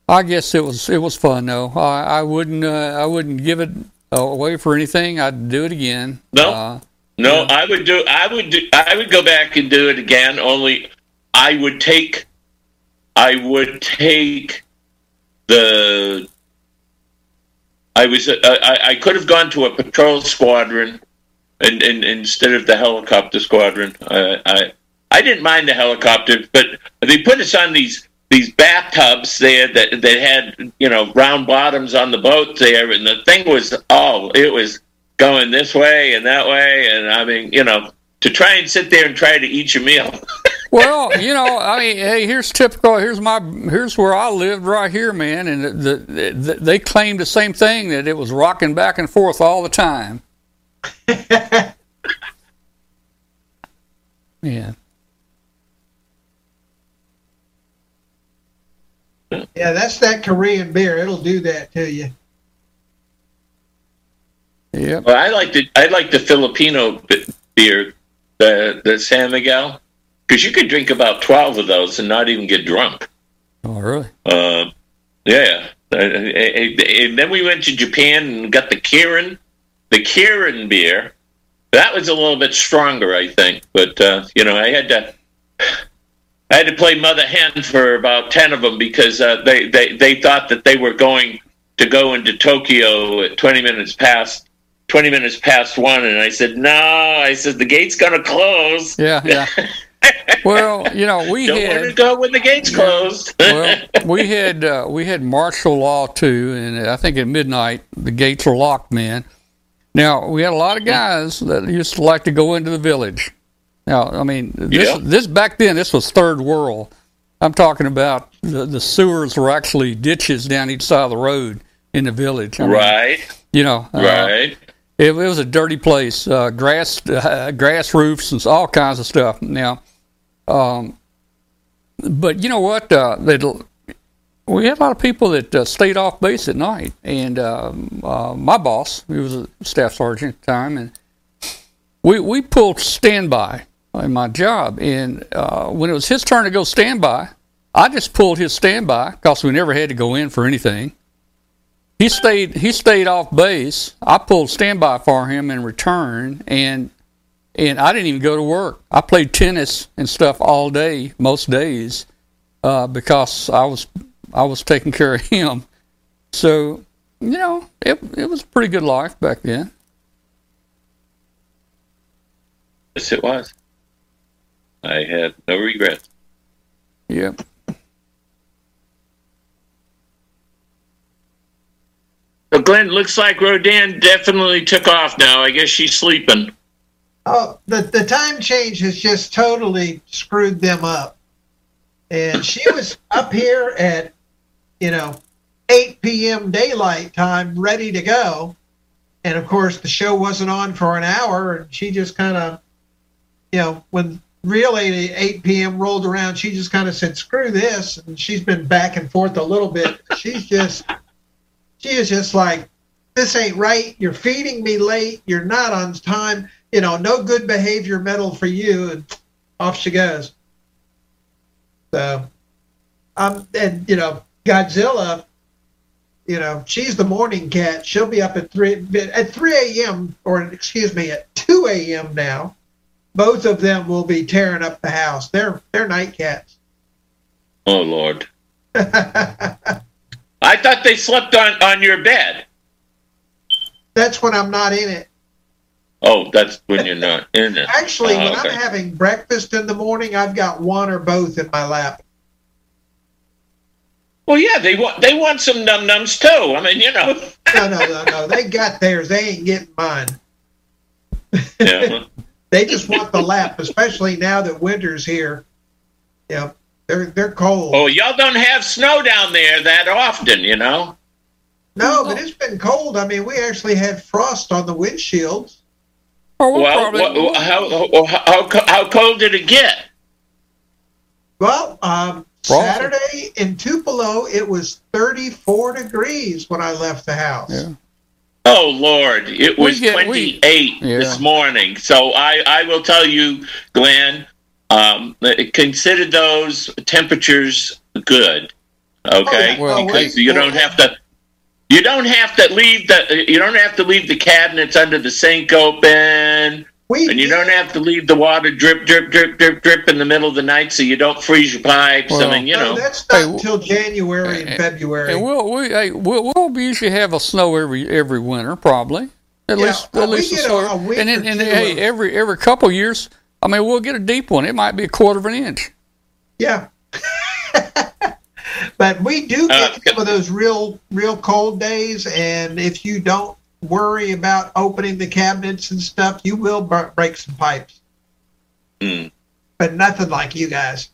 I guess it was it was fun though. I, I wouldn't uh, I wouldn't give it away for anything. I'd do it again. No. Uh, No, I would do. I would do. I would go back and do it again. Only, I would take. I would take the. I was. Uh, I, I could have gone to a patrol squadron, and, and instead of the helicopter squadron, I, I I didn't mind the helicopter, but they put us on these these bathtubs there that that had you know round bottoms on the boat there, and the thing was oh, it was going this way and that way, and I mean you know to try and sit there and try to eat your meal. well, you know, I mean, hey, here's typical. Here's my. Here's where I lived right here, man. And the, the, the, they claimed the same thing that it was rocking back and forth all the time. yeah. Yeah, that's that Korean beer. It'll do that to you. Yeah. Well, I like the I like the Filipino beer, the the San Miguel, because you could drink about twelve of those and not even get drunk. Oh, really? Uh, yeah, Uh, and then we went to Japan and got the Kirin, the Kirin beer. That was a little bit stronger, I think. But uh, you know, I had to. I had to play mother hen for about ten of them because uh, they, they they thought that they were going to go into Tokyo at twenty minutes past twenty minutes past one, and I said no. I said the gate's gonna close. Yeah, yeah. well, you know, we Don't had want to go when the gate's closed. well, we had uh, we had martial law too, and I think at midnight the gates were locked, man. Now we had a lot of guys that used to like to go into the village. Now, I mean, this Yeah. this back then this was third world. I'm talking about the, the sewers were actually ditches down each side of the road in the village. I mean, right, You know, uh, right. it, it was a dirty place. Uh, grass, uh, grass roofs, and all kinds of stuff. Now, um, but you know what? Uh, we had a lot of people that uh, stayed off base at night, and um, uh, my boss, he was a staff sergeant at the time, and we we pulled standby in my job. And uh, when it was his turn to go standby, I just pulled his standby because we never had to go in for anything. He stayed. He stayed off base. I pulled standby for him in return, and and I didn't even go to work. I played tennis and stuff all day, most days, uh, because I was I was taking care of him. So you know, it it was a pretty good life back then. Yes, it was. I had no regrets. Yep. So Glenn, looks like Rodan definitely took off now. I guess she's sleeping. Oh, the the time change has just totally screwed them up. And she was up here at, you know, 8 p.m. daylight time, ready to go. And of course, the show wasn't on for an hour, and she just kind of, you know, when really 8 p.m. rolled around, she just kind of said, "Screw this," and she's been back and forth a little bit. She's just, she is just like, "This ain't right. You're feeding me late. You're not on time." you know, no good behavior medal for you, and off she goes. So, um, and you know, Godzilla, you know, she's the morning cat. She'll be up at three at three a.m. or excuse me, at two a.m. now. Both of them will be tearing up the house. They're they're night cats. Oh Lord! I thought they slept on on your bed. That's when I'm not in it. Oh, that's when you're not in it. Actually, Oh, when okay. I'm having breakfast in the morning, I've got one or both in my lap. Well, yeah, they want they want some num nums too. I mean, you know. No, no, no, no. They got theirs. They ain't getting mine. Yeah. They just want the lap, especially now that winter's here. Yeah, they're they're cold. Oh, y'all don't have snow down there that often, you know. No, but it's been cold. I mean, we actually had frost on the windshields. Or we'll Well, probably, how, how how how cold did it get? Well, um, Saturday in Tupelo, it was 34 degrees when I left the house. Yeah. Oh Lord, it was get- we- twenty eight Yeah. this morning. So I I will tell you, Glenn, um, consider those temperatures good. Okay, Oh, Well, because we- you don't have to. You don't have to leave the. You don't have to leave the cabinets under the sink open, we and you did- don't have to leave the water drip, drip, drip, drip, drip in the middle of the night so you don't freeze your pipes. Well, I mean, you no, know. that's not Hey, until January and February. and we'll we hey, we'll, we'll usually have a snow every every winter probably. At Yeah, least at least get snow. a- a and then, and two hey, every every couple years, I mean, we'll get a deep one. It might be a quarter of an inch. Yeah. but we do Uh, get some of those real, real cold days, and if you don't worry about opening the cabinets and stuff, you will bur- break some pipes. Mm. But nothing like you guys.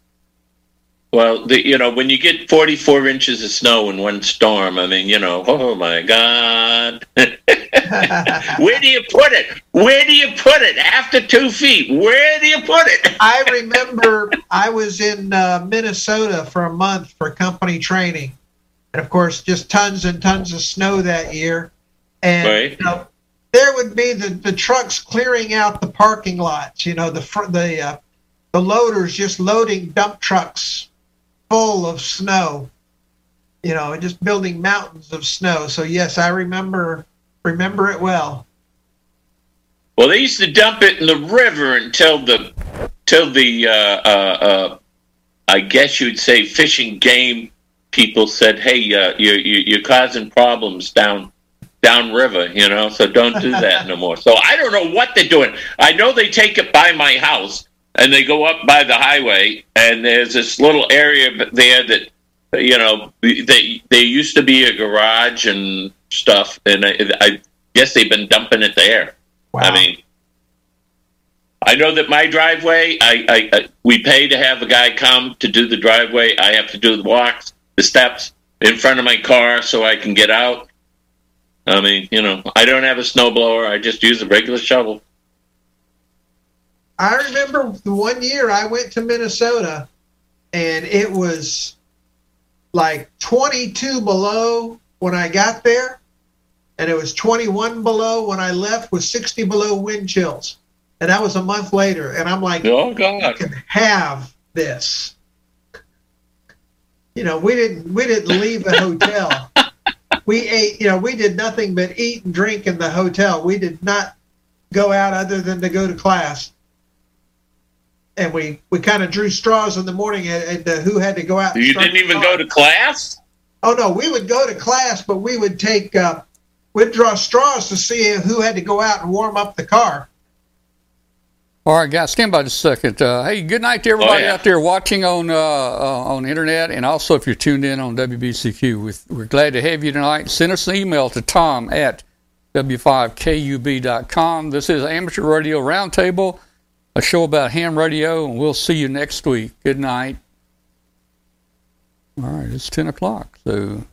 Well, the, you know, when you get 44 inches of snow in one storm, I mean, you know, oh my God. Where do you put it? Where do you put it? After two feet, where do you put it? I remember I was in uh, Minnesota for a month for company training, and of course, just tons and tons of snow that year. And Right. you know, there would be the, the trucks clearing out the parking lots. You know, the the uh, the loaders just loading dump trucks full of snow. You know, and just building mountains of snow. So yes, I remember remember it well. Well, they used to dump it in the river until the, till the, uh, uh, uh, I guess you'd say fishing game people said, "Hey, uh, you're you're you're causing problems down down river, you know, so don't do that no more." So I don't know what they're doing. I know they take it by my house and they go up by the highway, and there's this little area there that you know they they used to be a garage and stuff, and I, I guess they've been dumping it there. Wow. I mean, I know that my driveway, I, I, I we pay to have a guy come to do the driveway. I have to do the walks, the steps in front of my car so I can get out. I mean, you know, I don't have a snow blower. I just use a regular shovel. I remember the one year I went to Minnesota and it was like 22 below when I got there and it was 21 below when I left with 60 below wind chills. And that was a month later and I'm like, Oh God! can have this. You know, we didn't we didn't leave the hotel. we ate, you know, we did nothing but eat and drink in the hotel. We did not go out other than to go to class. And we, we kind of drew straws in the morning and, and uh, who had to go out. You didn't even go to class. Oh no, we would go to class, but we would take uh, we'd draw straws to see who had to go out and warm up the car. All right, guys, stand by just a second. Uh, hey, good night to everybody Oh, yeah. out there watching on uh, uh, on the internet, and also if you're tuned in on WBCQ. With, we're glad to have you tonight. Send us an email to tom at w5kub.com. This is Amateur Radio Roundtable, a show about ham radio, and we'll see you next week. Good night. All right, it's 10 o'clock, so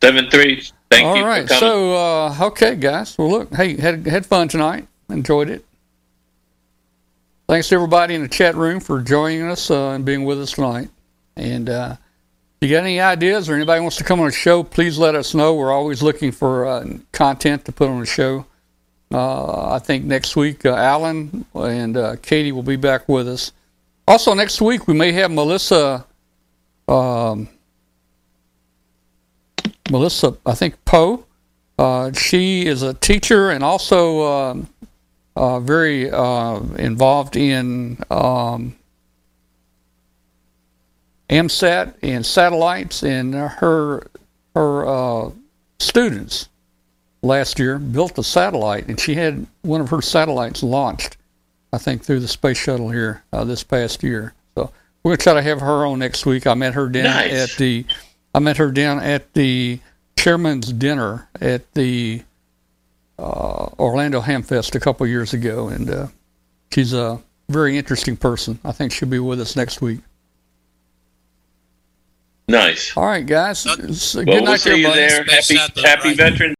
Seven three. Thank all you right. So, uh, okay, guys. Well, look, hey, had had fun tonight. Enjoyed it. Thanks to everybody in the chat room for joining us uh, and being with us tonight. And uh, if you got any ideas or anybody wants to come on the show, please let us know. We're always looking for uh, content to put on the show. Uh, I think next week, uh, Alan and uh, Katie will be back with us. Also, next week, we may have Melissa. Um, Melissa, I think Poe. She is a teacher and also um uh, very uh, involved in um, AMSAT and satellites, and her her uh, students last year, built a satellite, and she had one of her satellites launched, I think, through the space shuttle here uh, this past year. So we're gonna try to have her on next week. I met her down Nice. at the, I met her down at the chairman's dinner at the uh, Orlando Hamfest a couple years ago, and uh, she's a very interesting person. I think she'll be with us next week. Nice. All right, guys. Not- It's- Well, Good we'll night, see you everybody. there. Happy, happy right. Veterans